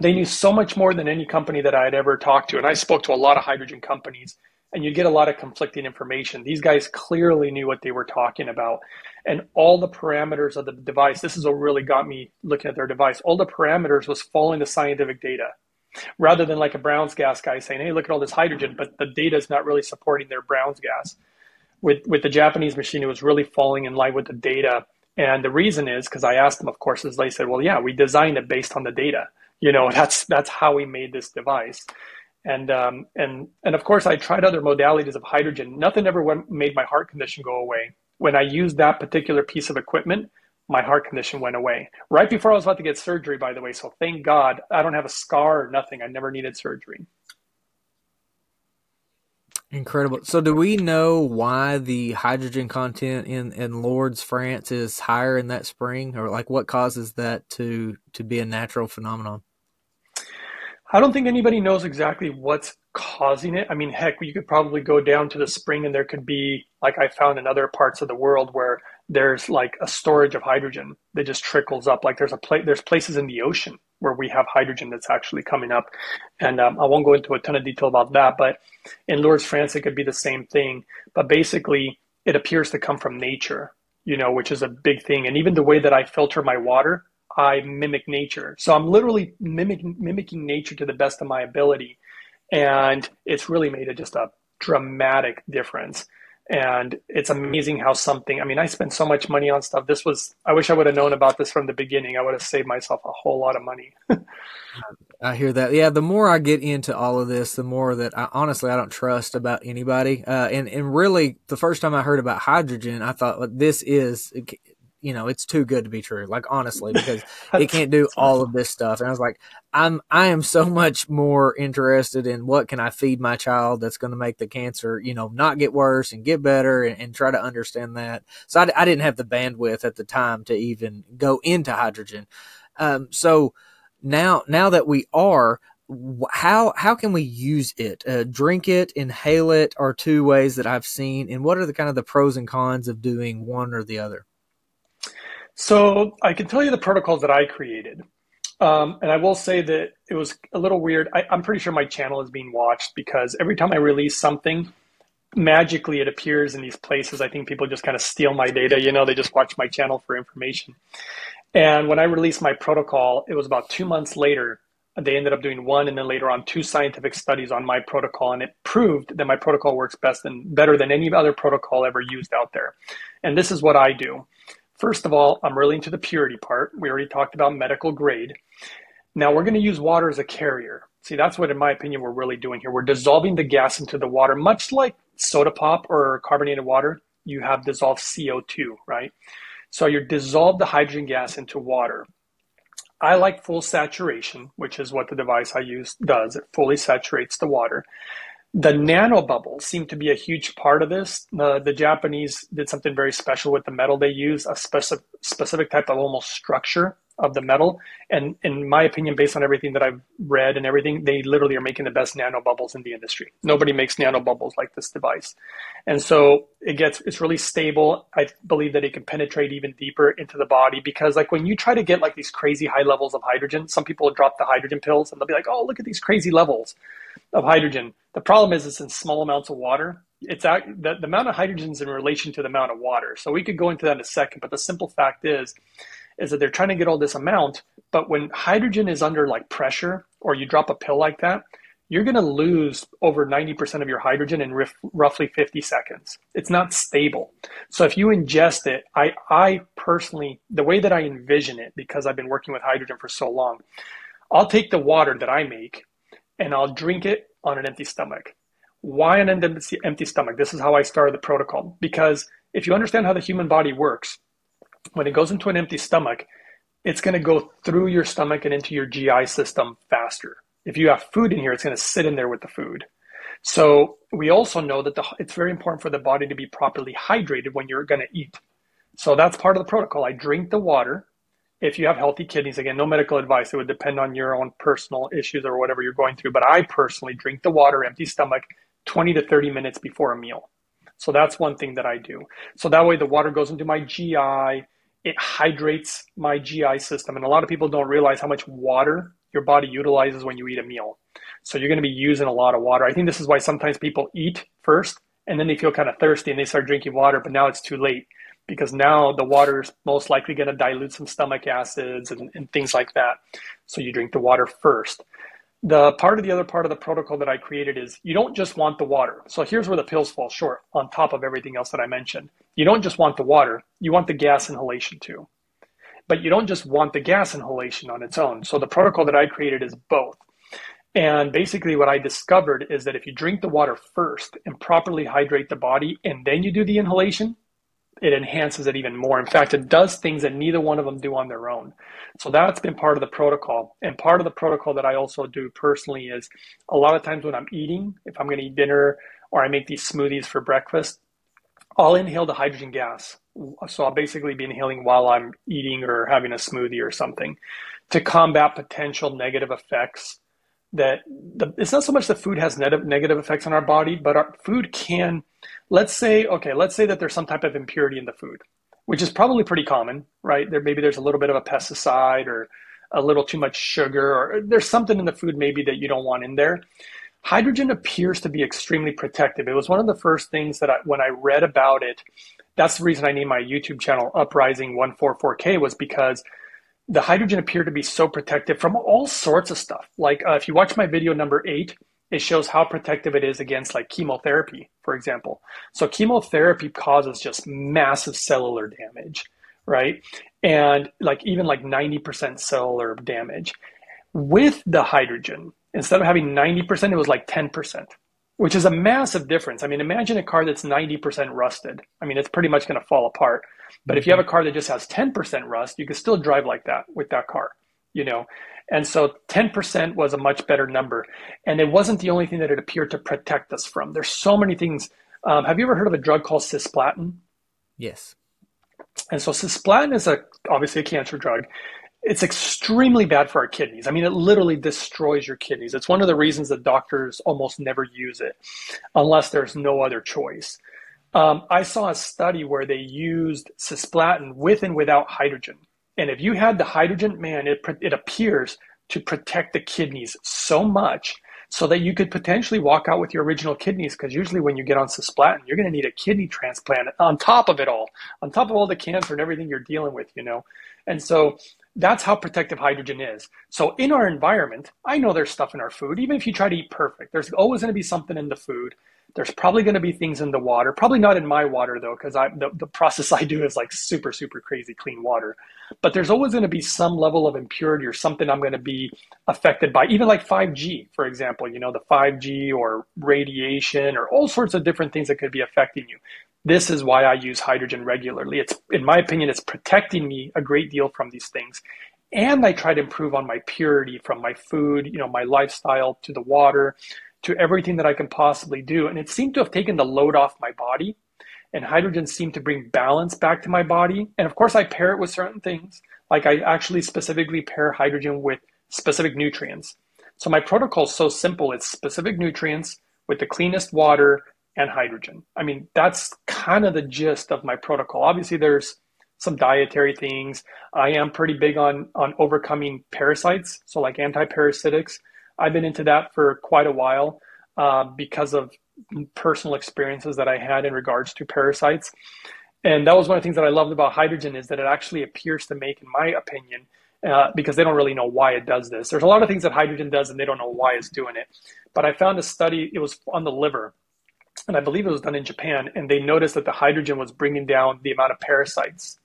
they knew so much more than any company that I had ever talked to. And I spoke to a lot of hydrogen companies and you get a lot of conflicting information. These guys clearly knew what they were talking about. And all the parameters of the device, this is what really got me looking at their device. All the parameters was following the scientific data rather than like a Brown's gas guy saying, "Hey, look at all this hydrogen," but the data is not really supporting their Brown's gas. With with the Japanese machine, it was really falling in line with the data, and the reason is because I asked them, of course, is they said, "Well, yeah, we designed it based on the data. You know, that's that's how we made this device." And um, and and of course, I tried other modalities of hydrogen. Nothing ever went, made my heart condition go away. When I used that particular piece of equipment, my heart condition went away right before I was about to get surgery, by the way. So thank God I don't have a scar or nothing. I never needed surgery. Incredible. So, do we know why the hydrogen content in, in Lourdes, France, is higher in that spring, or like what causes that to to be a natural phenomenon? I don't think anybody knows exactly what's causing it. I mean, heck, you could probably go down to the spring, and there could be, like I found in other parts of the world, where there's like a storage of hydrogen that just trickles up. Like there's a place, there's places in the ocean where we have hydrogen that's actually coming up. And um, I won't go into a ton of detail about that, but in Lourdes, France, it could be the same thing. But basically, it appears to come from nature, you know, which is a big thing. And even the way that I filter my water, I mimic nature. So I'm literally mimicking, mimicking nature to the best of my ability. And it's really made it just a dramatic difference. And it's amazing how something, I mean, I spent so much money on stuff. This was, I wish I would have known about this from the beginning. I would have saved myself a whole lot of money. I hear that. Yeah, the more I get into all of this, the more that I honestly I don't trust about anybody. Uh, and and really, the first time I heard about hydrogen, I thought well, this is you know, it's too good to be true. Like honestly, because it can't do all of this stuff. And I was like, I'm I am so much more interested in what can I feed my child that's going to make the cancer, you know, not get worse and get better, and, and try to understand that. So I, I, didn't have the bandwidth at the time to even go into hydrogen. Um, so now now that we are. How how can we use it? Uh, drink it, inhale it, are two ways that I've seen. And what are the kind of the pros and cons of doing one or the other? So I can tell you the protocols that I created. Um, and I will say that it was a little weird. I, I'm pretty sure my channel is being watched because every time I release something, magically it appears in these places. I think people just kind of steal my data. You know, they just watch my channel for information. And when I released my protocol, it was about two months later. They ended up doing one and then later on two scientific studies on my protocol, and it proved that my protocol works best and better than any other protocol ever used out there. And this is what I do. First of all, I'm really into the purity part. We already talked about medical grade. Now we're going to use water as a carrier. See, that's what, in my opinion, we're really doing here. We're dissolving the gas into the water, much like soda pop or carbonated water. You have dissolved CO2, right? So you dissolve the hydrogen gas into water. I like full saturation, which is what the device I use does. It fully saturates the water. The nanobubbles seem to be a huge part of this. The, the Japanese did something very special with the metal they use, a specific, specific type of almost structure of the metal. And in my opinion, based on everything that I've read and everything, they literally are making the best nanobubbles in the industry. Nobody makes nanobubbles like this device. And so it gets, it's really stable. I believe that it can penetrate even deeper into the body because like when you try to get like these crazy high levels of hydrogen, some people drop the hydrogen pills and they'll be like, oh, look at these crazy levels of hydrogen. The problem is it's in small amounts of water. It's the, the amount of hydrogen is in relation to the amount of water. So we could go into that in a second, but the simple fact is, is that they're trying to get all this amount, but when hydrogen is under like pressure or you drop a pill like that, you're going to lose over 90% of your hydrogen in rif- roughly 50 seconds. It's not stable. So if you ingest it, I, I personally, the way that I envision it, because I've been working with hydrogen for so long, I'll take the water that I make and I'll drink it on an empty stomach. Why an empty stomach? This is how I started the protocol. Because if you understand how the human body works, when it goes into an empty stomach, it's going to go through your stomach and into your GI system faster. If you have food in here, it's going to sit in there with the food. So we also know that the, it's very important for the body to be properly hydrated when you're going to eat. So that's part of the protocol. I drink the water if you have healthy kidneys, again, no medical advice. It would depend on your own personal issues or whatever you're going through. But I personally drink the water, empty stomach, 20 to 30 minutes before a meal. So that's one thing that I do. So that way the water goes into my GI, it hydrates my GI system. And a lot of people don't realize how much water your body utilizes when you eat a meal. So you're going to be using a lot of water. I think this is why sometimes people eat first and then they feel kind of thirsty and they start drinking water, but now it's too late because now the water is most likely going to dilute some stomach acids and, and things like that. So you drink the water first. The part of the other part of the protocol that I created is you don't just want the water. So here's where the pills fall short on top of everything else that I mentioned. You don't just want the water, you want the gas inhalation too. But you don't just want the gas inhalation on its own. So the protocol that I created is both. And basically, what I discovered is that if you drink the water first and properly hydrate the body and then you do the inhalation, it enhances it even more. In fact, it does things that neither one of them do on their own. So that's been part of the protocol. And part of the protocol that I also do personally is a lot of times when I'm eating, if I'm going to eat dinner or I make these smoothies for breakfast, I'll inhale the hydrogen gas. So I'll basically be inhaling while I'm eating or having a smoothie or something to combat potential negative effects that the, it's not so much that food has negative, negative effects on our body, but our food can, let's say, okay, let's say that there's some type of impurity in the food, which is probably pretty common, right? There maybe there's a little bit of a pesticide or a little too much sugar, or there's something in the food maybe that you don't want in there. Hydrogen appears to be extremely protective. It was one of the first things that I, when I read about it, that's the reason I named my YouTube channel Uprising 144K was because the hydrogen appeared to be so protective from all sorts of stuff. Like uh, if you watch my video number eight, it shows how protective it is against like chemotherapy, for example. So chemotherapy causes just massive cellular damage, right? And like even like 90% cellular damage. With the hydrogen, instead of having 90%, it was like 10% which is a massive difference. I mean, imagine a car that's 90% rusted. I mean, it's pretty much going to fall apart. But if you mm-hmm. have a car that just has 10% rust, you can still drive like that with that car, you know? And so 10% was a much better number. And it wasn't the only thing that it appeared to protect us from. There's so many things. Um, have you ever heard of a drug called cisplatin? Yes. And so cisplatin is a obviously a cancer drug it's extremely bad for our kidneys. I mean, it literally destroys your kidneys. It's one of the reasons that doctors almost never use it unless there's no other choice. Um, I saw a study where they used cisplatin with and without hydrogen. And if you had the hydrogen, man, it, it appears to protect the kidneys so much so that you could potentially walk out with your original kidneys. Because usually when you get on cisplatin, you're going to need a kidney transplant on top of it all, on top of all the cancer and everything you're dealing with, you know. And so that's how protective hydrogen is. So in our environment, I know there's stuff in our food. Even if you try to eat perfect, there's always going to be something in the food. There's probably going to be things in the water. Probably not in my water though, because the, the process I do is like super super crazy clean water. But there's always going to be some level of impurity or something I'm going to be affected by. Even like 5G, for example, you know the 5G or radiation or all sorts of different things that could be affecting you. This is why I use hydrogen regularly. It's, in my opinion, it's protecting me a great deal from these things. And I try to improve on my purity from my food, you know, my lifestyle to the water, to everything that I can possibly do. And it seemed to have taken the load off my body. And hydrogen seemed to bring balance back to my body. And of course, I pair it with certain things. Like I actually specifically pair hydrogen with specific nutrients. So my protocol is so simple. It's specific nutrients with the cleanest water and hydrogen. I mean, that's kind of the gist of my protocol. Obviously, there's some dietary things. I am pretty big on on overcoming parasites, so like anti-parasitics. I've been into that for quite a while uh, because of personal experiences that I had in regards to parasites. And that was one of the things that I loved about hydrogen is that it actually appears to make, in my opinion, uh, because they don't really know why it does this. There's a lot of things that hydrogen does, and they don't know why it's doing it. But I found a study; it was on the liver, and I believe it was done in Japan, and they noticed that the hydrogen was bringing down the amount of parasites,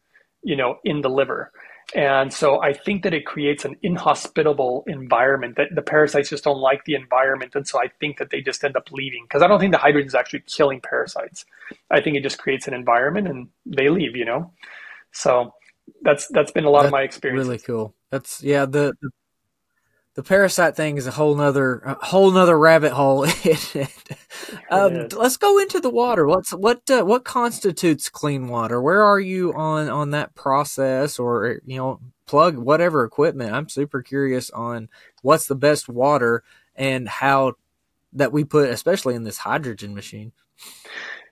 you know, in the liver. And so I think that it creates an inhospitable environment that the parasites just don't like the environment. And so I think that they just end up leaving because I don't think the hydrogen is actually killing parasites. I think it just creates an environment and they leave, you know? So that's, that's been a lot that's of my experience. Really cool. That's yeah. The, the the parasite thing is a whole nother a whole nother rabbit hole. um, let's go into the water. What's what uh, what constitutes clean water? Where are you on on that process, or you know, plug whatever equipment? I'm super curious on what's the best water and how that we put, especially in this hydrogen machine.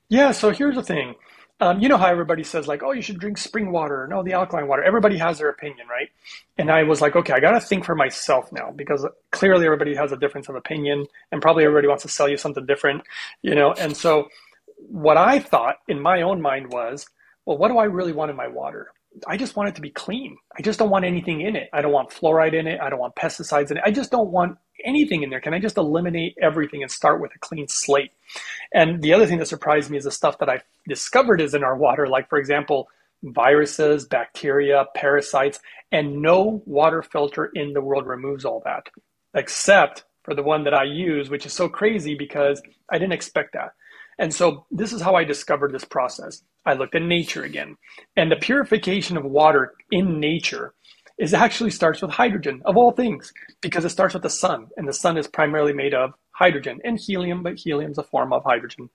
Yeah. So here's the thing. Um, you know how everybody says like, oh, you should drink spring water, no, the alkaline water. Everybody has their opinion, right? And I was like, okay, I got to think for myself now because clearly everybody has a difference of opinion, and probably everybody wants to sell you something different, you know. And so, what I thought in my own mind was, well, what do I really want in my water? I just want it to be clean. I just don't want anything in it. I don't want fluoride in it. I don't want pesticides in it. I just don't want anything in there? Can I just eliminate everything and start with a clean slate? And the other thing that surprised me is the stuff that I discovered is in our water, like, for example, viruses, bacteria, parasites, and no water filter in the world removes all that, except for the one that I use, which is so crazy because I didn't expect that. And so this is how I discovered this process. I looked at nature again. And the purification of water in nature is actually starts with hydrogen of all things because it starts with the sun and the sun is primarily made of hydrogen and helium but helium is a form of hydrogen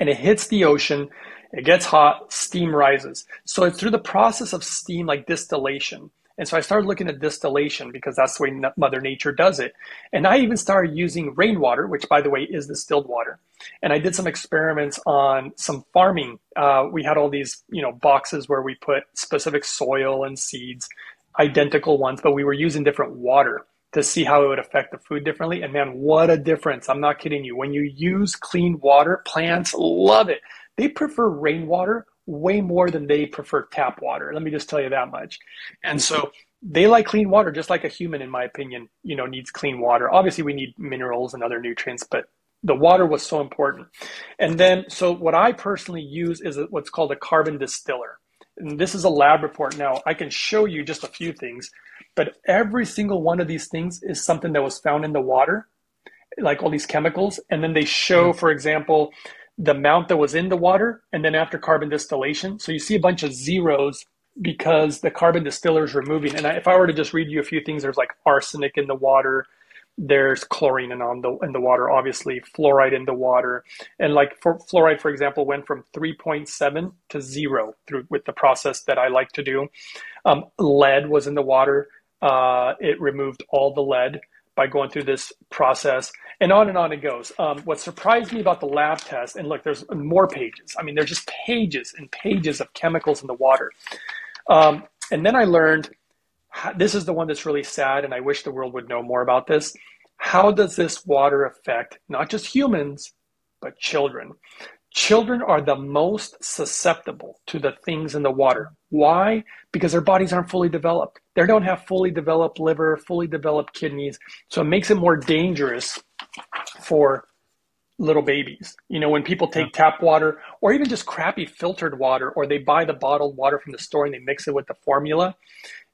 and it hits the ocean it gets hot steam rises so it's through the process of steam like distillation and so I started looking at distillation because that's the way Mother Nature does it. And I even started using rainwater, which, by the way, is distilled water. And I did some experiments on some farming. Uh, we had all these, you know, boxes where we put specific soil and seeds, identical ones, but we were using different water to see how it would affect the food differently. And man, what a difference. I'm not kidding you. When you use clean water, plants love it. They prefer rainwater way more than they prefer tap water. Let me just tell you that much. And so they like clean water just like a human in my opinion, you know, needs clean water. Obviously we need minerals and other nutrients, but the water was so important. And then so what I personally use is what's called a carbon distiller. And this is a lab report. Now, I can show you just a few things, but every single one of these things is something that was found in the water, like all these chemicals. And then they show, mm-hmm. for example, the amount that was in the water and then after carbon distillation. So you see a bunch of zeros because the carbon distiller is removing. And if I were to just read you a few things, there's like arsenic in the water, there's chlorine in on the in the water, obviously fluoride in the water, and like for fluoride, for example, went from 3.7 to zero through with the process that I like to do. Um, lead was in the water. Uh, it removed all the lead by going through this process and on and on it goes. Um, what surprised me about the lab test, and look, there's more pages. I mean, there's just pages and pages of chemicals in the water. Um, and then I learned this is the one that's really sad, and I wish the world would know more about this. How does this water affect not just humans, but children? Children are the most susceptible to the things in the water. Why? Because their bodies aren't fully developed. They don't have fully developed liver, fully developed kidneys. So it makes it more dangerous for little babies. You know, when people take tap water or even just crappy filtered water or they buy the bottled water from the store and they mix it with the formula,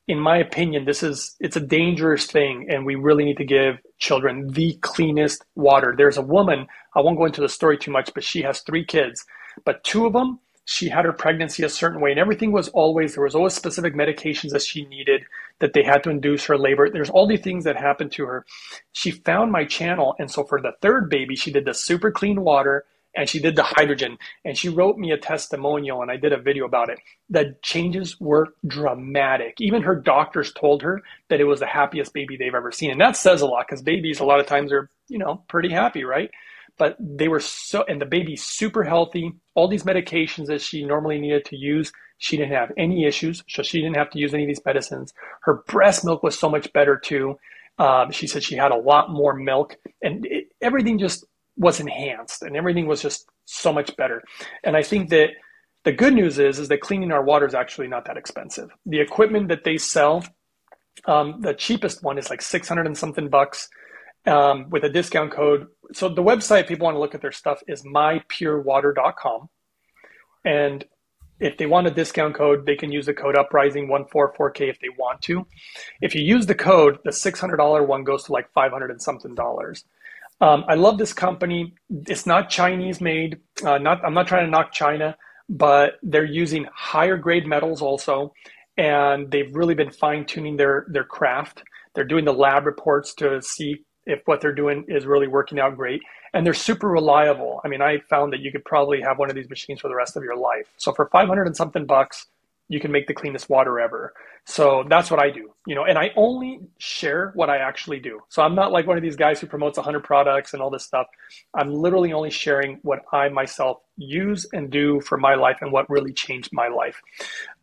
in my opinion, this is it's a dangerous thing, and we really need to give children the cleanest water. There's a woman, I won't go into the story too much, but she has three kids, but two of them, she had her pregnancy a certain way, and everything was always there was always specific medications that she needed that they had to induce her labor. There's all these things that happened to her. She found my channel, and so for the third baby, she did the super clean water and she did the hydrogen and she wrote me a testimonial and I did a video about it. The changes were dramatic. Even her doctors told her that it was the happiest baby they've ever seen. And that says a lot because babies a lot of times are, you know, pretty happy, right? But they were so, and the baby super healthy. All these medications that she normally needed to use, she didn't have any issues. So she didn't have to use any of these medicines. Her breast milk was so much better too. Um, she said she had a lot more milk and it, everything just was enhanced and everything was just so much better. And I think that the good news is is that cleaning our water is actually not that expensive. The equipment that they sell, um, the cheapest one is like six hundred and something bucks um, with a discount code. So the website people want to look at their stuff is mypurewater.com, and if they want a discount code, they can use the code uprising144k if they want to. If you use the code, the $600 one goes to like 500 and something dollars. Um, I love this company. It's not Chinese made. Uh, not I'm not trying to knock China, but they're using higher grade metals also, and they've really been fine tuning their their craft. They're doing the lab reports to see if what they're doing is really working out great, and they're super reliable. I mean, I found that you could probably have one of these machines for the rest of your life. So for 500 and something bucks, you can make the cleanest water ever. So that's what I do, you know, and I only share what I actually do. So I'm not like one of these guys who promotes 100 products and all this stuff. I'm literally only sharing what I myself use and do for my life and what really changed my life.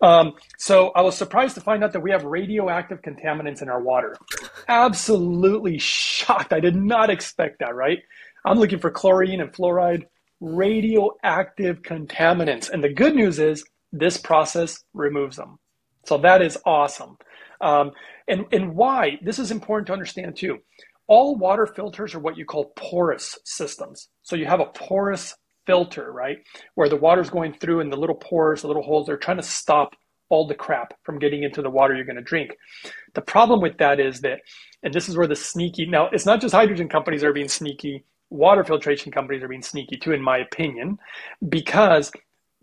Um, so I was surprised to find out that we have radioactive contaminants in our water. Absolutely shocked. I did not expect that, right? I'm looking for chlorine and fluoride, radioactive contaminants. And the good news is this process removes them. So that is awesome. Um, and, and why? This is important to understand too. All water filters are what you call porous systems. So you have a porous filter, right? Where the water's going through and the little pores, the little holes, they're trying to stop all the crap from getting into the water you're going to drink. The problem with that is that, and this is where the sneaky, now it's not just hydrogen companies are being sneaky, water filtration companies are being sneaky too, in my opinion, because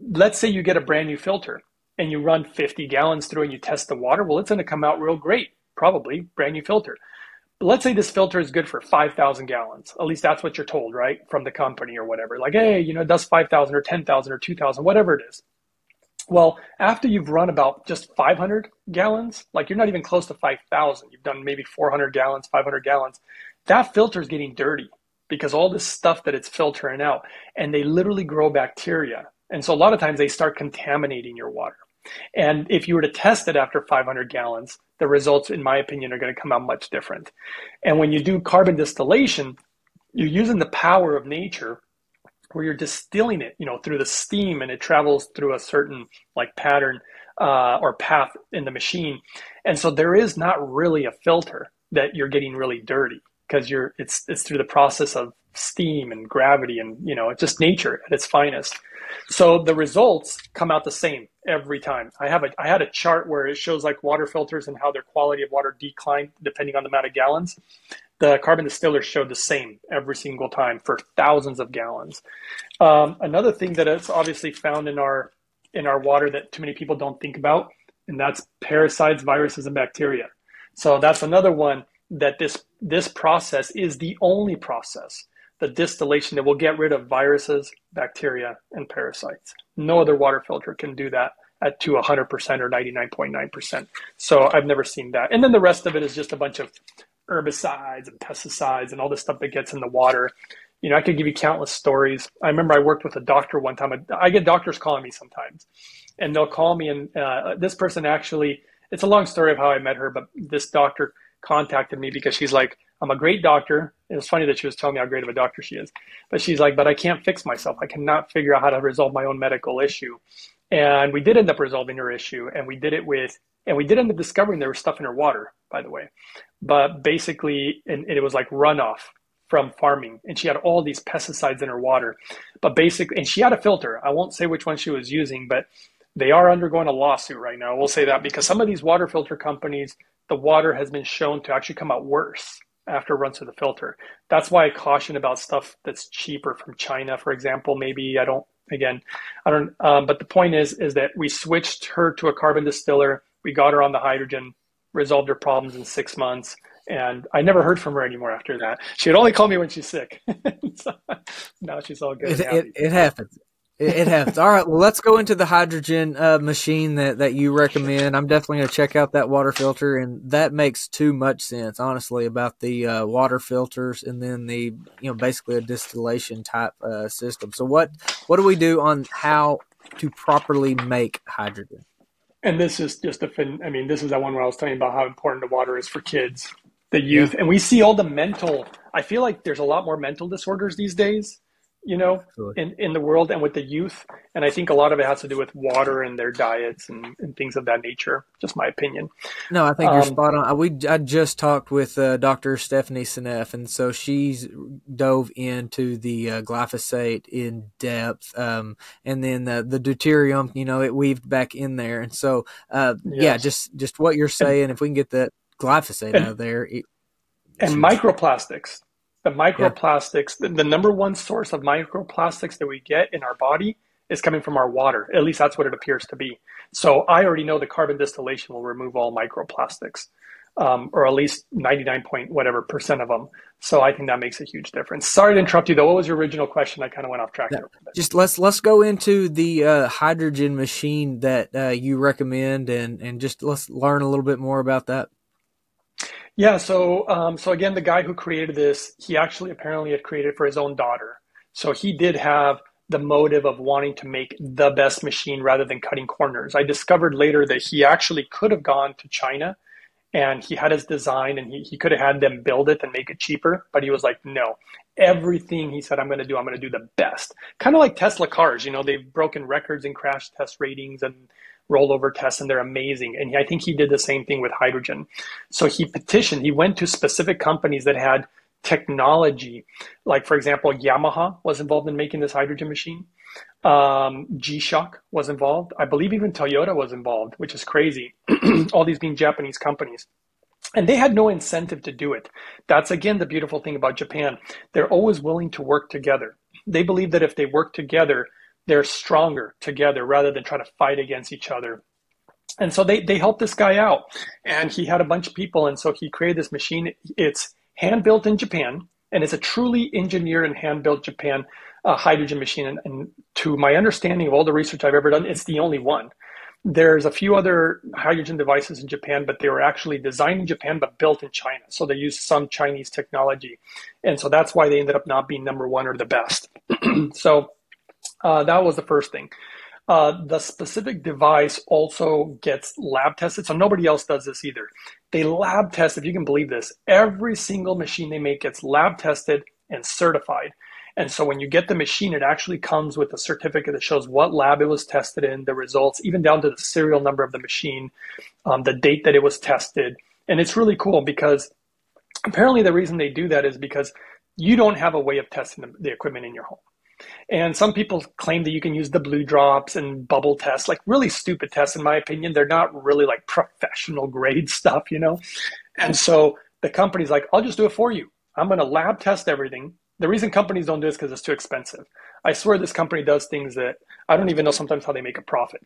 let's say you get a brand new filter and you run 50 gallons through and you test the water. Well, it's going to come out real great, probably brand new filter. But let's say this filter is good for 5,000 gallons. At least that's what you're told, right? From the company or whatever. Like, hey, you know, it does 5,000 or 10,000 or 2,000, whatever it is. Well, after you've run about just 500 gallons, like you're not even close to 5,000, you've done maybe 400 gallons, 500 gallons, that filter is getting dirty because all this stuff that it's filtering out and they literally grow bacteria. And so a lot of times they start contaminating your water. And if you were to test it after 500 gallons, the results, in my opinion, are going to come out much different. And when you do carbon distillation, you're using the power of nature where you're distilling it, you know, through the steam and it travels through a certain like pattern uh, or path in the machine. And so there is not really a filter that you're getting really dirty because you're it's it's through the process of steam and gravity and you know it's just nature at its finest. So the results come out the same every time. I have a I had a chart where it shows like water filters and how their quality of water declined depending on the amount of gallons. The carbon distillers showed the same every single time for thousands of gallons. Um, another thing that is obviously found in our in our water that too many people don't think about, and that's parasites, viruses, and bacteria. So that's another one that this this process is the only process the distillation that will get rid of viruses, bacteria, and parasites. No other water filter can do that at to 100% or 99.9%. So I've never seen that. And then the rest of it is just a bunch of herbicides and pesticides and all this stuff that gets in the water. You know, I could give you countless stories. I remember I worked with a doctor one time. I get doctors calling me sometimes, and they'll call me, and uh, this person actually, it's a long story of how I met her, but this doctor contacted me because she's like, I'm a great doctor. It was funny that she was telling me how great of a doctor she is. But she's like, but I can't fix myself. I cannot figure out how to resolve my own medical issue. And we did end up resolving her issue. And we did it with, and we did end up discovering there was stuff in her water, by the way. But basically, and it was like runoff from farming. And she had all these pesticides in her water. But basically, and she had a filter. I won't say which one she was using, but they are undergoing a lawsuit right now. We'll say that because some of these water filter companies, the water has been shown to actually come out worse after it runs through the filter. That's why I caution about stuff that's cheaper from China, for example. Maybe I don't. Again, I don't. Um, but the point is, is that we switched her to a carbon distiller. We got her on the hydrogen, resolved her problems in six months, and I never heard from her anymore after that. She would only call me when she's sick. so now she's all good. It, it, it happens. It, it happens. All right. Well, let's go into the hydrogen uh, machine that, that you recommend. I'm definitely going to check out that water filter, and that makes too much sense, honestly, about the uh, water filters and then the you know basically a distillation type uh, system. So what what do we do on how to properly make hydrogen? And this is just a fin. I mean, this is that one where I was telling you about how important the water is for kids, the youth, yeah. and we see all the mental. I feel like there's a lot more mental disorders these days you know, in, in the world and with the youth. And I think a lot of it has to do with water and their diets and, and things of that nature. Just my opinion. No, I think um, you're spot on. We I just talked with uh, Dr. Stephanie Seneff, and so she's dove into the uh, glyphosate in depth, um, and then the, the deuterium, you know, it weaved back in there. And so, uh, yes. yeah, just just what you're saying. And, if we can get that glyphosate and, out of there, it, and microplastics the microplastics, yeah. the, the number one source of microplastics that we get in our body is coming from our water. At least that's what it appears to be. So I already know the carbon distillation will remove all microplastics, um, or at least 99 point whatever percent of them. So I think that makes a huge difference. Sorry to interrupt you though. What was your original question? I kind of went off track. Just let's let's go into the uh, hydrogen machine that uh, you recommend, and and just let's learn a little bit more about that. Yeah, so um, so again, the guy who created this, he actually apparently had created for his own daughter. So he did have the motive of wanting to make the best machine rather than cutting corners. I discovered later that he actually could have gone to China and he had his design and he, he could have had them build it and make it cheaper, but he was like, no, everything he said I'm going to do, I'm going to do the best. Kind of like Tesla cars, you know, they've broken records in crash test ratings and rollover tests and they're amazing. And I think he did the same thing with hydrogen. So he petitioned, he went to specific companies that had technology. Like, for example, Yamaha was involved in making this hydrogen machine. Um, G Shock was involved. I believe even Toyota was involved, which is crazy. All these being Japanese companies. And they had no incentive to do it. That's again the beautiful thing about Japan. They're always willing to work together. They believe that if they work together, they're stronger together rather than try to fight against each other. And so they, they helped this guy out. And he had a bunch of people. And so he created this machine. It's hand built in Japan. And it's a truly engineered and hand built Japan uh, hydrogen machine. And, and to my understanding of all the research I've ever done, it's the only one. There's a few other hydrogen devices in Japan, but they were actually designed in Japan but built in China. So they used some Chinese technology. And so that's why they ended up not being number one or the best. so uh, that was the first thing. Uh, the specific device also gets lab tested. So nobody else does this either. They lab test, if you can believe this, every single machine they make gets lab tested and certified. And so when you get the machine, it actually comes with a certificate that shows what lab it was tested in, the results, even down to the serial number of the machine, um, the date that it was tested. And it's really cool because apparently the reason they do that is because you don't have a way of testing the, the equipment in your home. And some people claim that you can use the blue drops and bubble tests, like really stupid tests, in my opinion. They're not really like professional grade stuff, you know? And so the company's like, I'll just do it for you. I'm going to lab test everything. The reason companies don't do this because it's too expensive. I swear this company does things that I don't even know sometimes how they make a profit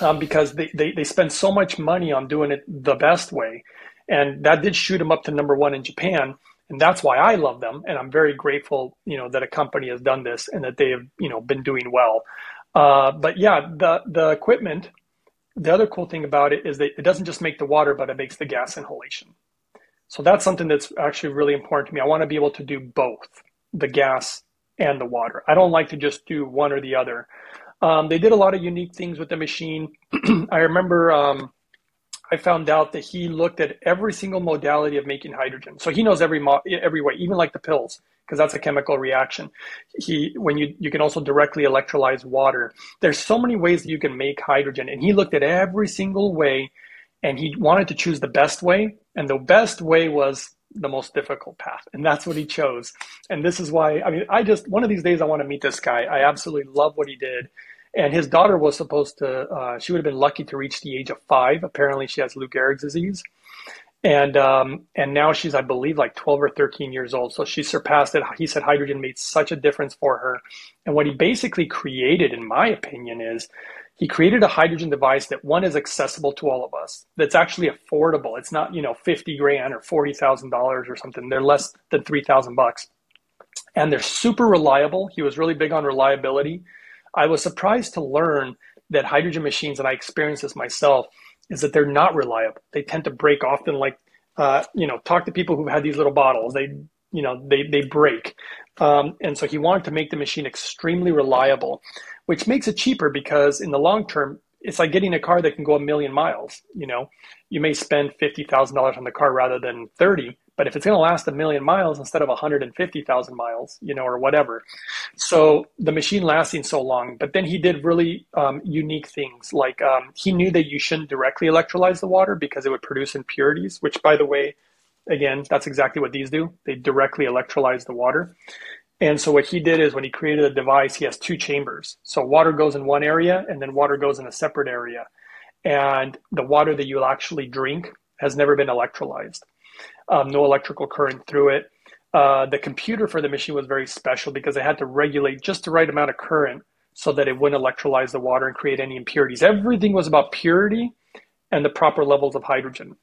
um, because they, they, they spend so much money on doing it the best way. And that did shoot them up to number one in Japan. And that's why I love them. And I'm very grateful, you know, that a company has done this and that they have, you know, been doing well. Uh, but yeah, the, the equipment, the other cool thing about it is that it doesn't just make the water, but it makes the gas inhalation. So that's something that's actually really important to me. I want to be able to do both the gas and the water. I don't like to just do one or the other. Um, they did a lot of unique things with the machine. I remember um, I found out that he looked at every single modality of making hydrogen. So he knows every mo- every way, even like the pills, because that's a chemical reaction. He when you you can also directly electrolyze water. There's so many ways that you can make hydrogen, and he looked at every single way and he wanted to choose the best way and the best way was the most difficult path and that's what he chose and this is why i mean i just one of these days i want to meet this guy i absolutely love what he did and his daughter was supposed to uh, she would have been lucky to reach the age of five. Apparently she has lou gehrig's disease. And um, and now she's i believe like 12 or 13 years old. So she surpassed it. He said hydrogen made such a difference for her. And what he basically created in my opinion is he created a hydrogen device that one is accessible to all of us that's actually affordable. It's not you know 50 grand or $40000 or something. They're less than 3000 bucks. And they're super reliable. He was really big on reliability i was surprised to learn that hydrogen machines and i experienced this myself is that they're not reliable. They tend to break often like uh, you know talk to people who've had these little bottles. They you know they, they break. Um, and so he wanted to make the machine extremely reliable which makes it cheaper because in the long term, it's like getting a car that can go a million miles. You know, you may spend fifty thousand dollars on the car rather than thirty, but if it's going to last a million miles instead of 150,000 miles, you know, or whatever. So the machine lasting so long, but then he did really um, unique things. Like um, he knew that you shouldn't directly electrolyze the water because it would produce impurities, which by the way, again, that's exactly what these do. They directly electrolyze the water. And so what he did is when he created a device, he has two chambers. So water goes in one area and then water goes in a separate area. And the water that you'll actually drink has never been electrolyzed. Um, no electrical current through it. Uh, the computer for the machine was very special because it had to regulate just the right amount of current so that it wouldn't electrolyze the water and create any impurities. Everything was about purity and the proper levels of hydrogen.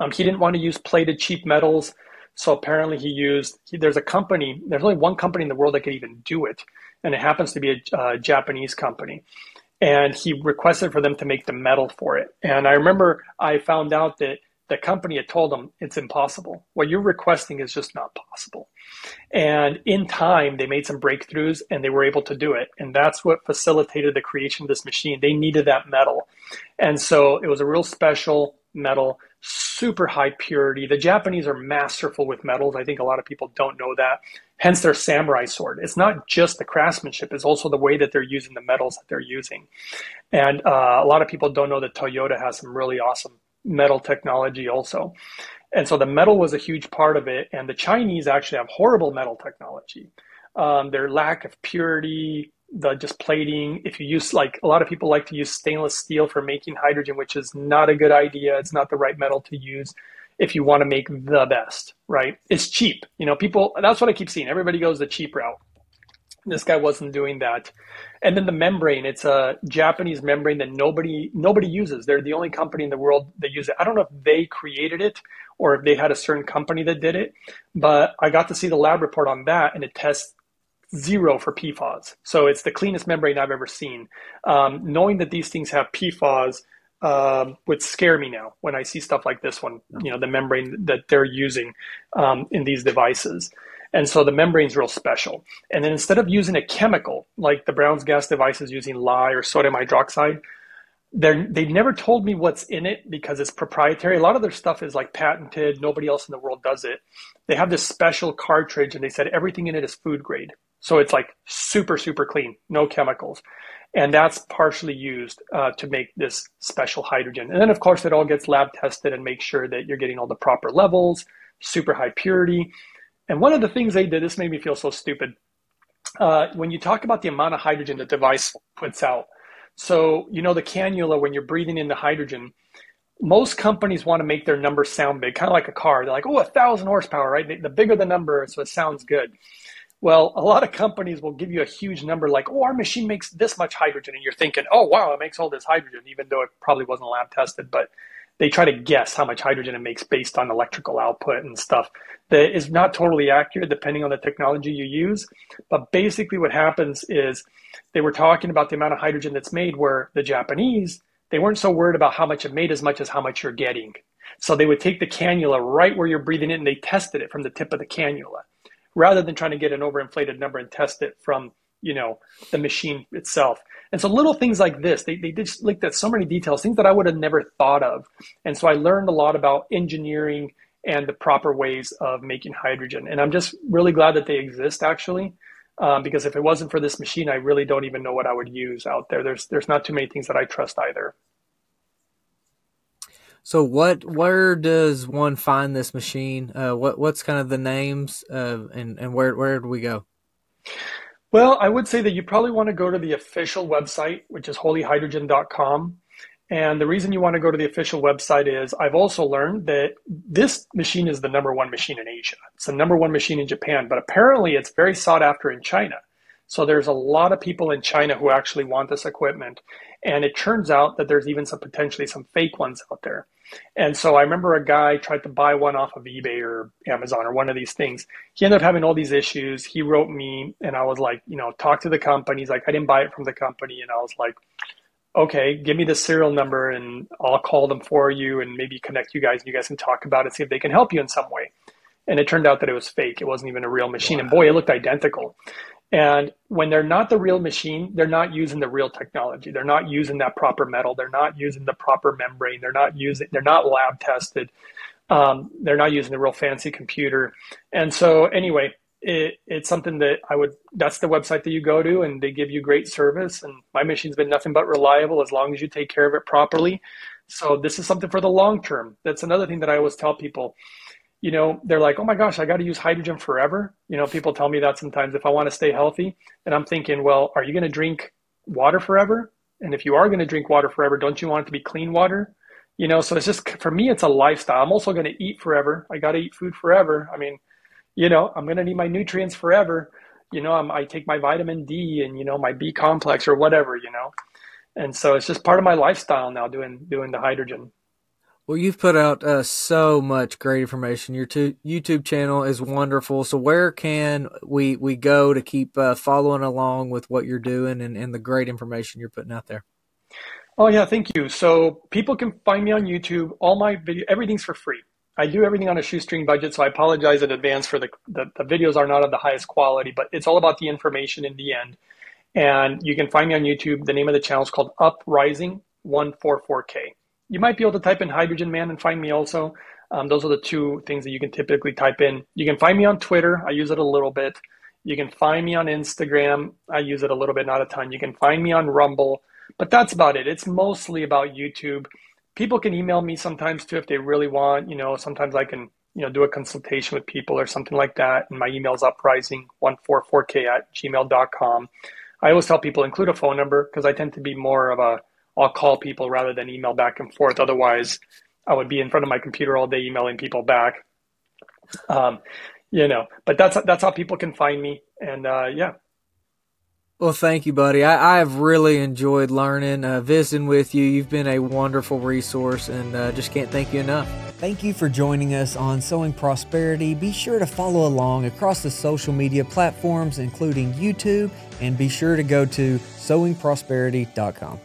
Um, he didn't want to use plated cheap metals so apparently he used, he, there's a company, there's only one company in the world that could even do it. And it happens to be a uh, Japanese company. And he requested for them to make the metal for it. And I remember I found out that the company had told them it's impossible. What you're requesting is just not possible. And in time, they made some breakthroughs and they were able to do it. And that's what facilitated the creation of this machine. They needed that metal. And so it was a real special metal super high purity. The Japanese are masterful with metals. I think a lot of people don't know that. Hence their samurai sword. It's not just the craftsmanship, it's also the way that they're using the metals that they're using. And uh, a lot of people don't know that Toyota has some really awesome metal technology also. And so the metal was a huge part of it. And the Chinese actually have horrible metal technology. Um, their lack of purity, the just plating. If you use like a lot of people like to use stainless steel for making hydrogen, which is not a good idea. It's not the right metal to use. if you want to make the best, right? It's cheap. You know, people, that's what I keep seeing. Everybody goes the cheap route. This guy wasn't doing that. And then the membrane, it's a Japanese membrane that nobody nobody uses. They're the only company in the world that use it. I don't know if they created it or if they had a certain company that did it, but I got to see the lab report on that and it tests zero for PFAS. So it's the cleanest membrane I've ever seen. Um, knowing that these things have PFAS uh, would scare me now when I see stuff like this one, you know, the membrane that they're using um, in these devices. And so the membrane's real special. And then instead of using a chemical like the Brown's gas devices using lye or sodium hydroxide, they never told me what's in it because it's proprietary. A lot of their stuff is like patented. Nobody else in the world does it. They have this special cartridge and they said everything in it is food grade. So it's like super, super clean, no chemicals. And that's partially used uh, to make this special hydrogen. And then, of course, it all gets lab tested and make sure that you're getting all the proper levels, super high purity. And one of the things they did, this made me feel so stupid. Uh, when you talk about the amount of hydrogen the device puts out, so you know the cannula when you're breathing in the hydrogen, most companies want to make their number sound big, kind of like a car. They're like, oh, a thousand horsepower, right? The bigger the number, so it sounds good. Well, a lot of companies will give you a huge number like, oh, our machine makes this much hydrogen. And you're thinking, oh, wow, it makes all this hydrogen, even though it probably wasn't lab tested. But they try to guess how much hydrogen it makes based on electrical output and stuff that is not totally accurate depending on the technology you use. But basically, what happens is they were talking about the amount of hydrogen that's made, where the Japanese, they weren't so worried about how much it made as much as how much you're getting. So they would take the cannula right where you're breathing in and they tested it from the tip of the cannula rather than trying to get an overinflated number and test it from you know the machine itself and so little things like this they, they just looked at so many details things that i would have never thought of and so i learned a lot about engineering and the proper ways of making hydrogen and i'm just really glad that they exist actually um, because if it wasn't for this machine i really don't even know what i would use out there there's there's not too many things that i trust either so what? Where does one find this machine? Uh, what What's kind of the names? Uh, and and where where do we go? Well, I would say that you probably want to go to the official website, which is holyhydrogen.com. And the reason you want to go to the official website is I've also learned that this machine is the number one machine in Asia. It's the number one machine in Japan, but apparently it's very sought after in China. So there's a lot of people in China who actually want this equipment. And it turns out that there's even some potentially some fake ones out there. And so I remember a guy tried to buy one off of eBay or Amazon or one of these things. He ended up having all these issues. He wrote me and I was like, you know, talk to the company. He's like, I didn't buy it from the company. And I was like, okay, give me the serial number and I'll call them for you and maybe connect you guys and you guys can talk about it, see if they can help you in some way. And it turned out that it was fake. It wasn't even a real machine. Wow. And boy, it looked identical. And when they're not the real machine, they're not using the real technology. They're not using that proper metal. They're not using the proper membrane. They're not using. They're not lab tested. Um, they're not using the real fancy computer. And so, anyway, it, it's something that I would. That's the website that you go to, and they give you great service. And my machine's been nothing but reliable as long as you take care of it properly. So this is something for the long term. That's another thing that I always tell people you know, they're like, oh my gosh, I got to use hydrogen forever. You know, people tell me that sometimes if I want to stay healthy. And I'm thinking, well, are you going to drink water forever? And if you are going to drink water forever, don't you want it to be clean water? You know, so it's just for me, it's a lifestyle. I'm also going to eat forever. I got to eat food forever. I mean, you know, I'm going to need my nutrients forever. You know, I'm, I take my vitamin D and, you know, my B complex or whatever, you know. And so it's just part of my lifestyle now doing doing the hydrogen. Well, you've put out uh, so much great information. Your t- YouTube channel is wonderful. So, where can we we go to keep uh, following along with what you're doing and, and the great information you're putting out there? Oh yeah, thank you. So people can find me on YouTube. All my video, everything's for free. I do everything on a shoestring budget, so I apologize in advance for the, the the videos are not of the highest quality, but it's all about the information in the end. And you can find me on YouTube. The name of the channel is called Uprising 144K you might be able to type in hydrogen man and find me also. Um, those are the two things that you can typically type in. You can find me on Twitter. I use it a little bit. You can find me on Instagram. I use it a little bit, not a ton. You can find me on Rumble, but that's about it. It's mostly about YouTube. People can email me sometimes too if they really want. You know, sometimes I can you know do a consultation with people or something like that. And my email is uprising144k at gmail.com. I always tell people include a phone number because I tend to be more of a I'll call people rather than email back and forth. Otherwise, I would be in front of my computer all day emailing people back. Um, you know, but that's that's how people can find me. And uh, yeah. Well, thank you, buddy. I, I have really enjoyed learning, uh, visiting with you. You've been a wonderful resource, and uh, just can't thank you enough. Thank you for joining us on Sowing Prosperity. Be sure to follow along across the social media platforms, including YouTube, and be sure to go to sowingprosperity.com.